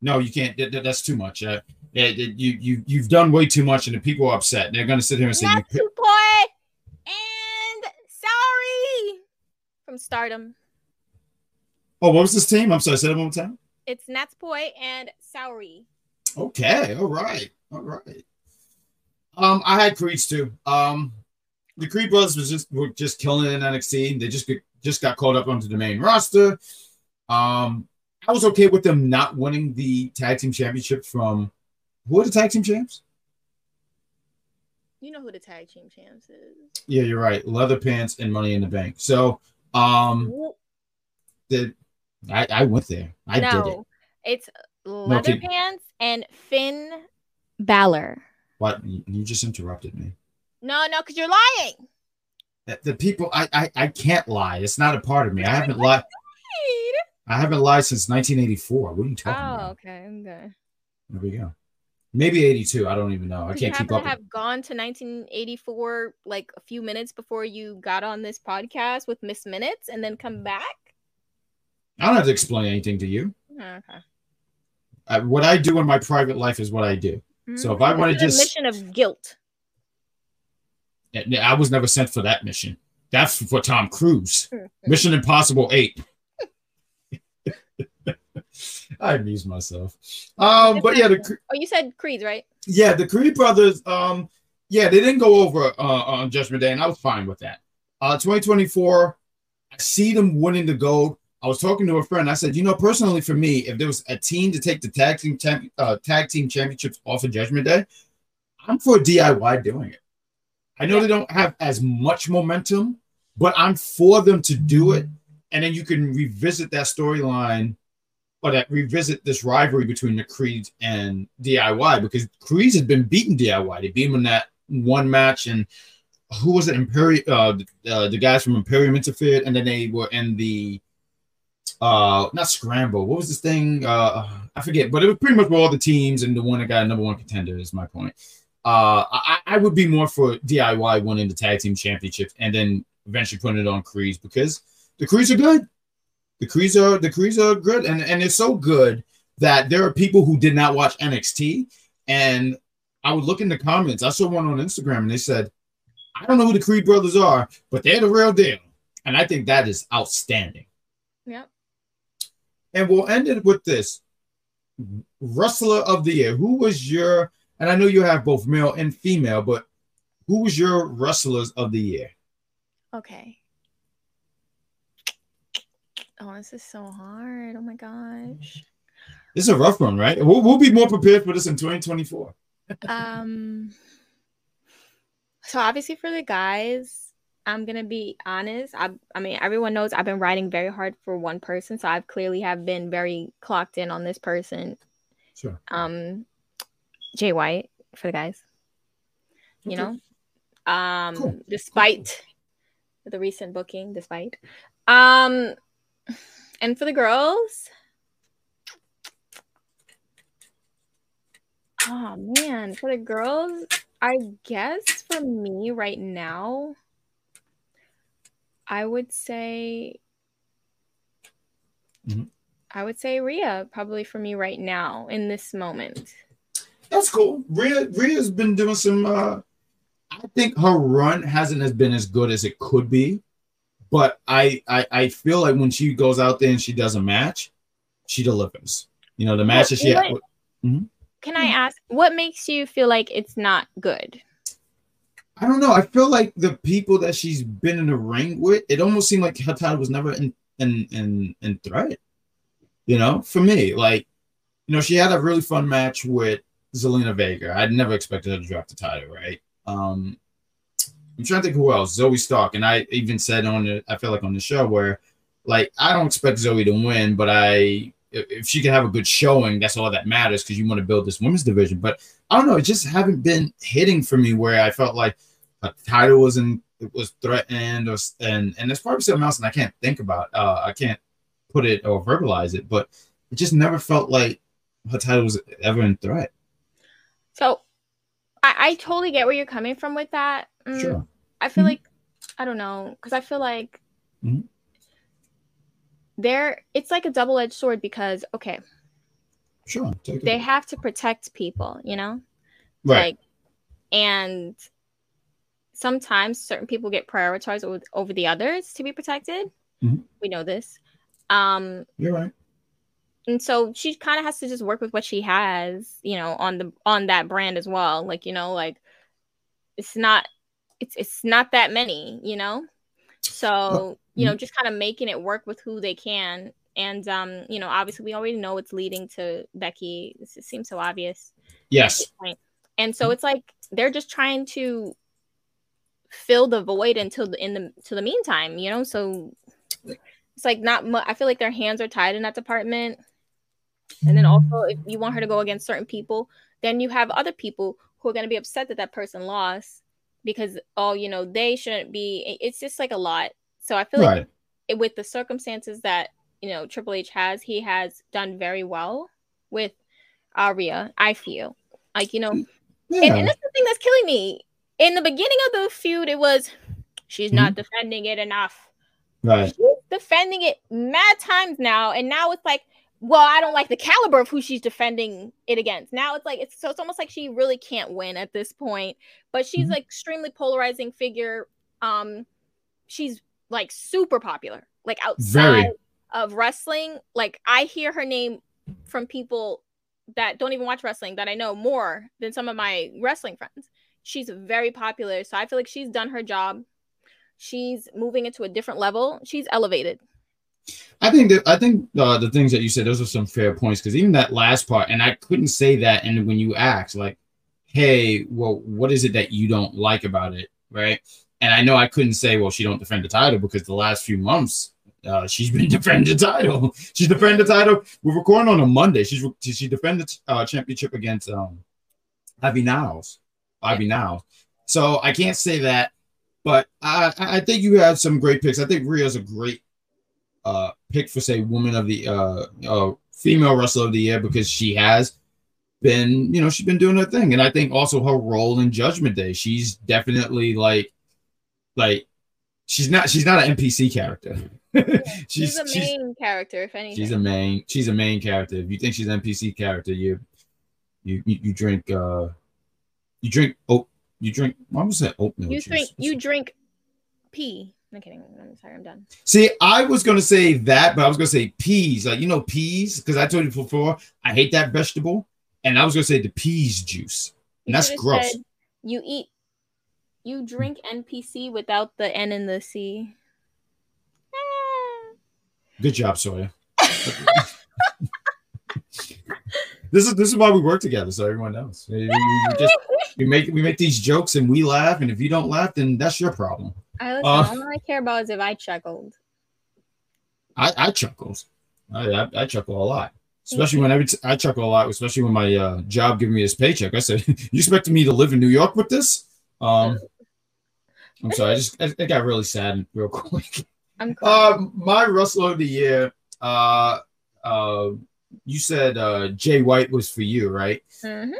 no, you can't. That- that- that's too much. Uh, Yeah, it- you you you've done way too much, and the people are upset. They're gonna sit here and say, you, Natsu Boy and Saori from Stardom. "Oh, what was this team?" I'm sorry, say that one more time. It's Natsupoi and Saori. Okay, all right, all right. Um, I had Creeds too. Um, the Creed brothers was just were just killing in NXT. They just get, just got called up onto the main roster. Um, I was okay with them not winning the tag team championship from who are the tag team champs? You know who the tag team champs is. Yeah, you're right. Leather pants and Money in the Bank. So, um, the I, I went there. I no, did it. it's Leather kid- Pants and Finn Balor. What you just interrupted me. No, no, because you're lying. The, the people, I, I I can't lie. It's not a part of me. I haven't lied. I haven't lied since 1984. What are you talking about? Oh, about? okay, okay. There we go. Maybe 82. I don't even know. I can't keep up. have gone to 1984 like a few minutes before you got on this podcast with Miss Minutes and then come back? I don't have to explain anything to you. Okay. Uh, what I do in my private life is what I do. So if I Mhm. wanna just- mission of guilt. I was never sent for that mission. That's for Tom Cruise. Mission Impossible 8. I amuse myself. Um, but yeah, the Oh, you said Creed, right? yeah, the Creed brothers, um, yeah, they didn't go over uh, on Judgment Day, and I was fine with that. Uh, 2024, I see them winning the gold. I was talking to a friend. I said, you know, personally for me, if there was a team to take the tag team champ- uh, tag team championships off of Judgment Day, I'm for DIY doing it. I know they don't have as much momentum, but I'm for them to do it, and then you can revisit that storyline or that revisit this rivalry between the Creeds and DIY because Creeds had been beating DIY. They beat him in that one match, and who was it? Imperium, uh, uh, the guys from Imperium interfered, and then they were in the uh, not scramble. What was this thing? Uh, I forget, but it was pretty much all the teams, and the one that got number one contender is my point. Uh, I, I would be more for DIY winning the tag team championship and then eventually putting it on Creeds because the Creeds are good. The Creeds are the Creeds are good, and and it's so good that there are people who did not watch NXT, and I would look in the comments. I saw one on Instagram, and they said, "I don't know who the Creed brothers are, but they're the real deal," and I think that is outstanding. Yep. And we'll end it with this: wrestler of the year. Who was your? And I know you have both male and female, but who was your wrestlers of the year? Okay. Oh, this is so hard. Oh my gosh. This is a rough one, right? We'll, we'll be more prepared for this in 2024. um so obviously for the guys i'm gonna be honest I, I mean everyone knows i've been writing very hard for one person so i've clearly have been very clocked in on this person Sure. um jay white for the guys you Okay. know um Cool. despite the recent booking despite um and for the girls oh man for the girls i guess for me right now i would say Mhm. i would say Rhea probably for me right now in this moment That's cool. Rhea Rhea's been doing some. uh I think her run hasn't as been as good as it could be, but I I, I feel like when she goes out there and she does a match, she delivers. You know the match that she had. what- can i ask what makes you feel like it's not good I don't know. I feel like the people that she's been in the ring with, it almost seemed like title was never in in in, in threat. You know, for me, like, you know, she had a really fun match with Zelina Vega. I'd never expected her to drop the title, right? Um, I'm trying to think who else. Zoey Stark, and I even said on the, I feel like on the show where, like, I don't expect Zoey to win, but I, if she can have a good showing, that's all that matters because you want to build this women's division. But I don't know, it just haven't been hitting for me where I felt like a title was in it was threatened or and and there's probably something else and I can't think about. Uh, I can't put it or verbalize it, but it just never felt like her title was ever in threat. so i, I totally get where you're coming from with that Mm, Sure. I feel Mhm. like I don't know because I feel like Mhm. there it's like a double edged sword because okay, Sure. They have to protect people, you know? Right. Like and sometimes certain people get prioritized over, over the others to be protected. Mhm. We know this. Um You're right. and so she kind of has to just work with what she has, you know, on the on that brand as well. Like, you know, like it's not it's it's not that many, you know? So, you know, just kind of making it work with who they can. And um, you know, obviously we already know it's leading to Becky. This seems so obvious Yes. And so it's like they're just trying to fill the void until the in the to the meantime, you know. So it's like not mu- I feel like their hands are tied in that department. And then also, if you want her to go against certain people, then you have other people who are going to be upset that that person lost because oh, you know, they shouldn't be. It's just like a lot. So I feel like Right. it, with the circumstances that you know Triple H has, he has done very well with Rhea. I feel like you know, and, Yeah. and that's the thing that's killing me. In the beginning of the feud, it was she's not Mm-hmm. defending it enough. Right. She's defending it mad times now, and now it's like, well, I don't like the caliber of who she's defending it against. Now it's like it's so it's almost like she really can't win at this point. But she's Mhm. like extremely polarizing figure. Um, she's like super popular, like outside Very. of wrestling. Like I hear her name from people that don't even watch wrestling that I know more than some of my wrestling friends. She's very popular, so I feel like she's done her job. She's moving into a different level. She's elevated. I think that I think uh, the things that you said those are some fair points because even that last part, and I couldn't say that. And when you asked, like, "Hey, well, what is it that you don't like about it?" Right? And I know I couldn't say, "Well, she don't defend the title," because the last few months uh, she's been defending the title. She's defended the title. We're recording on a Monday. She's she defended uh, championship against um, Ivy Niles. Ivy now. So I can't say that, but I I think you have some great picks. I think Rhea's a great uh pick for say woman of the uh uh female wrestler of the year because she has been you know she's been doing her thing and i think also her role in judgment day she's definitely like like she's not she's not an npc character She's, she's a she's, main character, if anything. she's a main she's a main character if you think she's an npc character you you you, you drink uh you drink oh you drink I almost said oatmeal you juice. drink you drink pee. I'm kidding. I'm sorry, I'm done. See, I was gonna say that, but I was gonna say peas. Like you know peas, because I told you before I hate that vegetable, and I was gonna say the peas juice. You And that's gross. said You eat you drink NPC without the N and the C. Good job, Sawyer. this is this is why we work together, so everyone knows. We, we- just we make we make these jokes and we laugh, and if you don't laugh, then that's your problem. I listen, Uh, all I care about is if I chuckled. I, I chuckles. I, I I chuckle a lot, especially when every t- I chuckle a lot, especially when my uh, job giving me this paycheck. I said, "You expecting me to live in New York with this?" Um, I'm sorry, I just I, I got really sad real quick. I'm crying. Um, my wrestler of the year, uh, uh, you said uh, Jay White was for you, right? Mhm.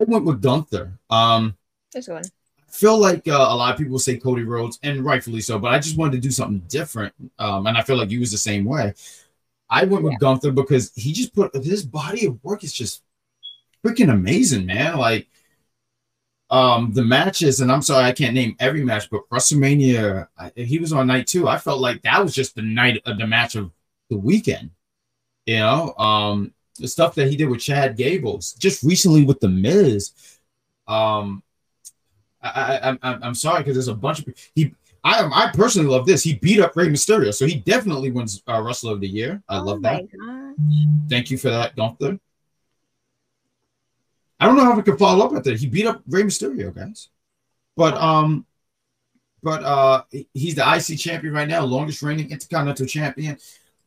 I went with Gunther. Um, This one. I feel like uh, a lot of people say Cody Rhodes, and rightfully so, but I just wanted to do something different. Um, and I feel like you was the same way. I went with Gunther because he just put his body of work is just freaking amazing, man. Like um the matches, and I'm sorry I can't name every match, but WrestleMania, I, he was on night two. I felt like that was just the night of the match of the weekend. You know, um, the stuff that he did with Chad Gables, just recently with the Miz. Um, I, I, I'm- I'm I'm sorry because there's a bunch of he. I I personally love this. He beat up Rey Mysterio, so he definitely wins uh, Wrestler of the Year. I love oh that. my God. Thank you for that, Gunther. I don't know how we could follow up with it. He beat up Rey Mysterio, guys. But um, but uh, he's the IC champion right now, longest reigning Intercontinental champion.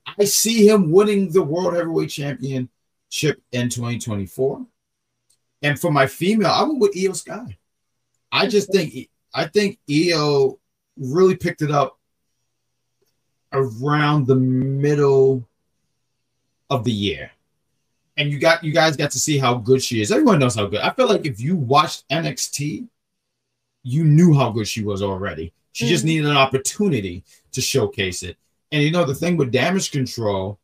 I see him winning the World Heavyweight Championship in 2024. And for my female, I went with IYO SKY. I just think I think IYO really picked it up around the middle of the year. And you got you guys got to see how good she is. Everyone knows how good. I feel like if you watched NXT, you knew how good she was already. She just Mhm. needed an opportunity to showcase it. And you know the thing with damage control,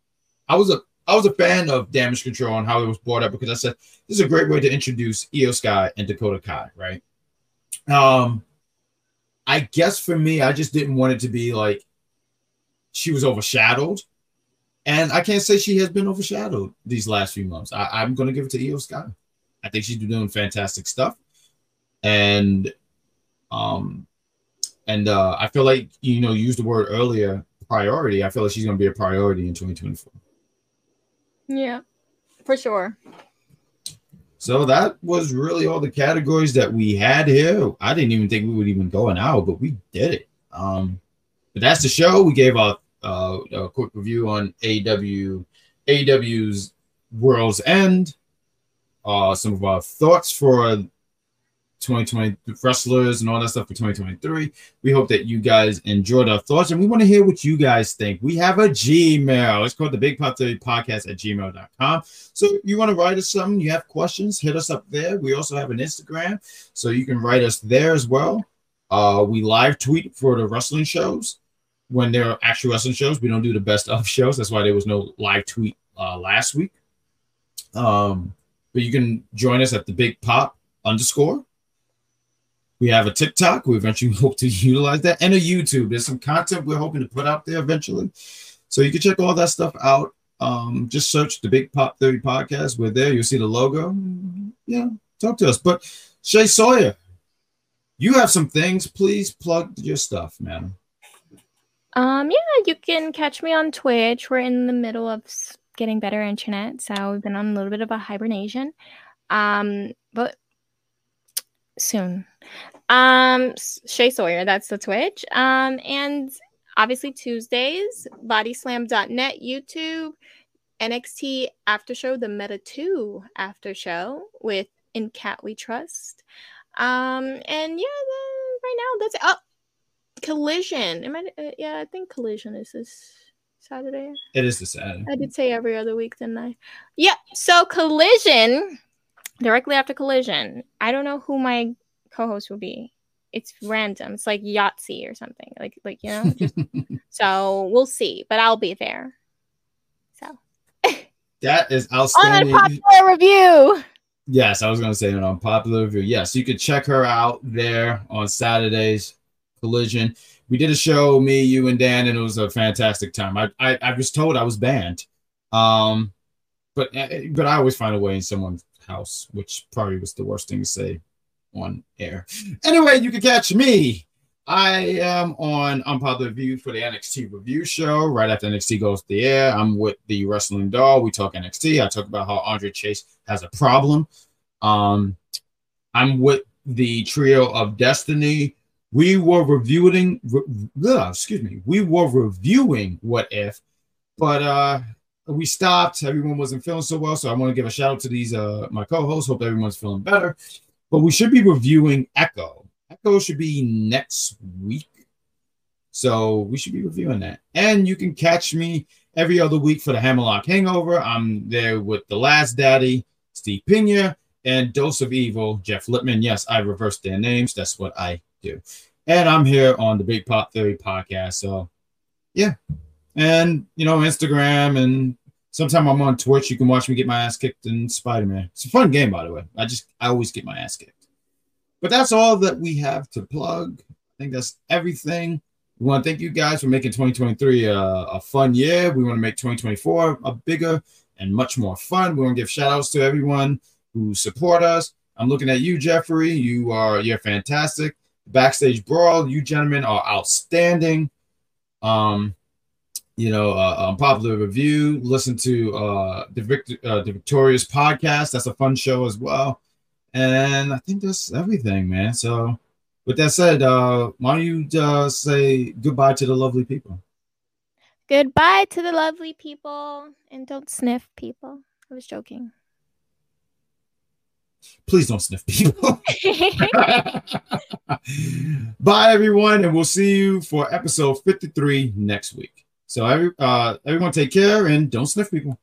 I was a I was a fan of Damage Control and how it was brought up because I said this is a great way to introduce IYO SKY and Dakota Kai, right? Um, I guess for me, I just didn't want it to be like she was overshadowed. And I can't say she has been overshadowed these last few months. I, am going to give it to IYO SKY. I think she's doing fantastic stuff. And um and uh I feel like you know, you used the word earlier, priority. I feel like she's gonna be a priority in 2024. Yeah, for sure. So that was really all the categories that we had here. I didn't even think we would even go an hour, but we did it. Um, but that's the show. We gave a, uh, a quick review on AEW, AEW's World's End. Uh, some of our thoughts for 2020 wrestlers and all that stuff for 2023. We hope that you guys enjoyed our thoughts and we want to hear what you guys think. We have a Gmail. It's called the Big Pop Theory Podcast at gmail.com. So you want to write us something, you have questions, hit us up there. We also have an Instagram, so you can write us there as well. Uh, we live tweet for the wrestling shows when there are actual wrestling shows. We don't do the best of shows. That's why there was no live tweet uh, last week. Um, but you can join us at the Big Pop underscore we have a TikTok. We eventually hope to utilize that and a YouTube. There's some content we're hoping to put out there eventually. So you can check all that stuff out. Um, just search the Big Pop Theory Podcast. We're there. You'll see the logo. Yeah, talk to us. But Shay Sawyer, you have some things. Please plug your stuff, man. Um, yeah, you can catch me on Twitch. We're in the middle of getting better internet, so we've been on a little bit of a hibernation. Um, but soon. Um, Shay Sawyer, that's the Twitch. Um, and obviously Tuesdays, bodyslam.net, YouTube, NXT after show, the Meta 2 after show with In Cat We Trust. Um, and yeah, the, right now that's it. Oh, Collision. Am I, uh, yeah, I think Collision is this Saturday. It is the Saturday. I did say every other week, didn't I? Yeah. So Collision, directly after Collision. I don't know who my co-host will be. It's random. It's like Yahtzee or something. Like like you know. Just, so we'll see, but I'll be there. So that is outstanding. On unpopular review. Yes, I was going to say an unpopular review. Yes, you could check her out there on Saturdays. Collision. We did a show, me, you, and Dan, and it was a fantastic time. I I, I was told I was banned, um, but but I always find a way in someone's house, which probably was the worst thing to say on air. Anyway, you can catch me. I am on Unpopular Review for the NXT review show. Right after NXT goes to the air, I'm with the Wrestling Doll. We talk NXT. I talk about how Andre Chase has a problem. Um, I'm with the trio of Destiny. We were reviewing, re- uh, excuse me, we were reviewing What If, but uh, we stopped. Everyone wasn't feeling so well, so I want to give a shout out to these uh my co-hosts. Hope everyone's feeling better. But we should be reviewing Echo. Echo should be next week. So we should be reviewing that. And you can catch me every other week for the Hammerlock Hangover. I'm there with the last daddy, Steve Pina, and Dose of Evil, Jeff Lippman. Yes, I reversed their names. That's what I do. And I'm here on the Big Pop Theory podcast. So yeah. And you know, Instagram and Sometime I'm on Twitch. You can watch me get my ass kicked in Spider Man. It's a fun game, by the way. I just I always get my ass kicked. But that's all that we have to plug. I think that's everything. We want to thank you guys for making 2023 a, a fun year. We want to make 2024 a bigger and much more fun. We want to give shout outs to everyone who support us. I'm looking at you, Jeffrey. You are you're fantastic. Backstage brawl, you gentlemen are outstanding. Um, you know, uh, unpopular review. Listen to uh, the Victor, uh, the Victorious podcast. That's a fun show as well. And I think that's everything, man. So, with that said, uh, why don't you uh, say goodbye to the lovely people? Goodbye to the lovely people, and don't sniff people. I was joking. Please don't sniff people. Bye, everyone, and we'll see you for episode 53 next week. So every uh, everyone take care and don't sniff people.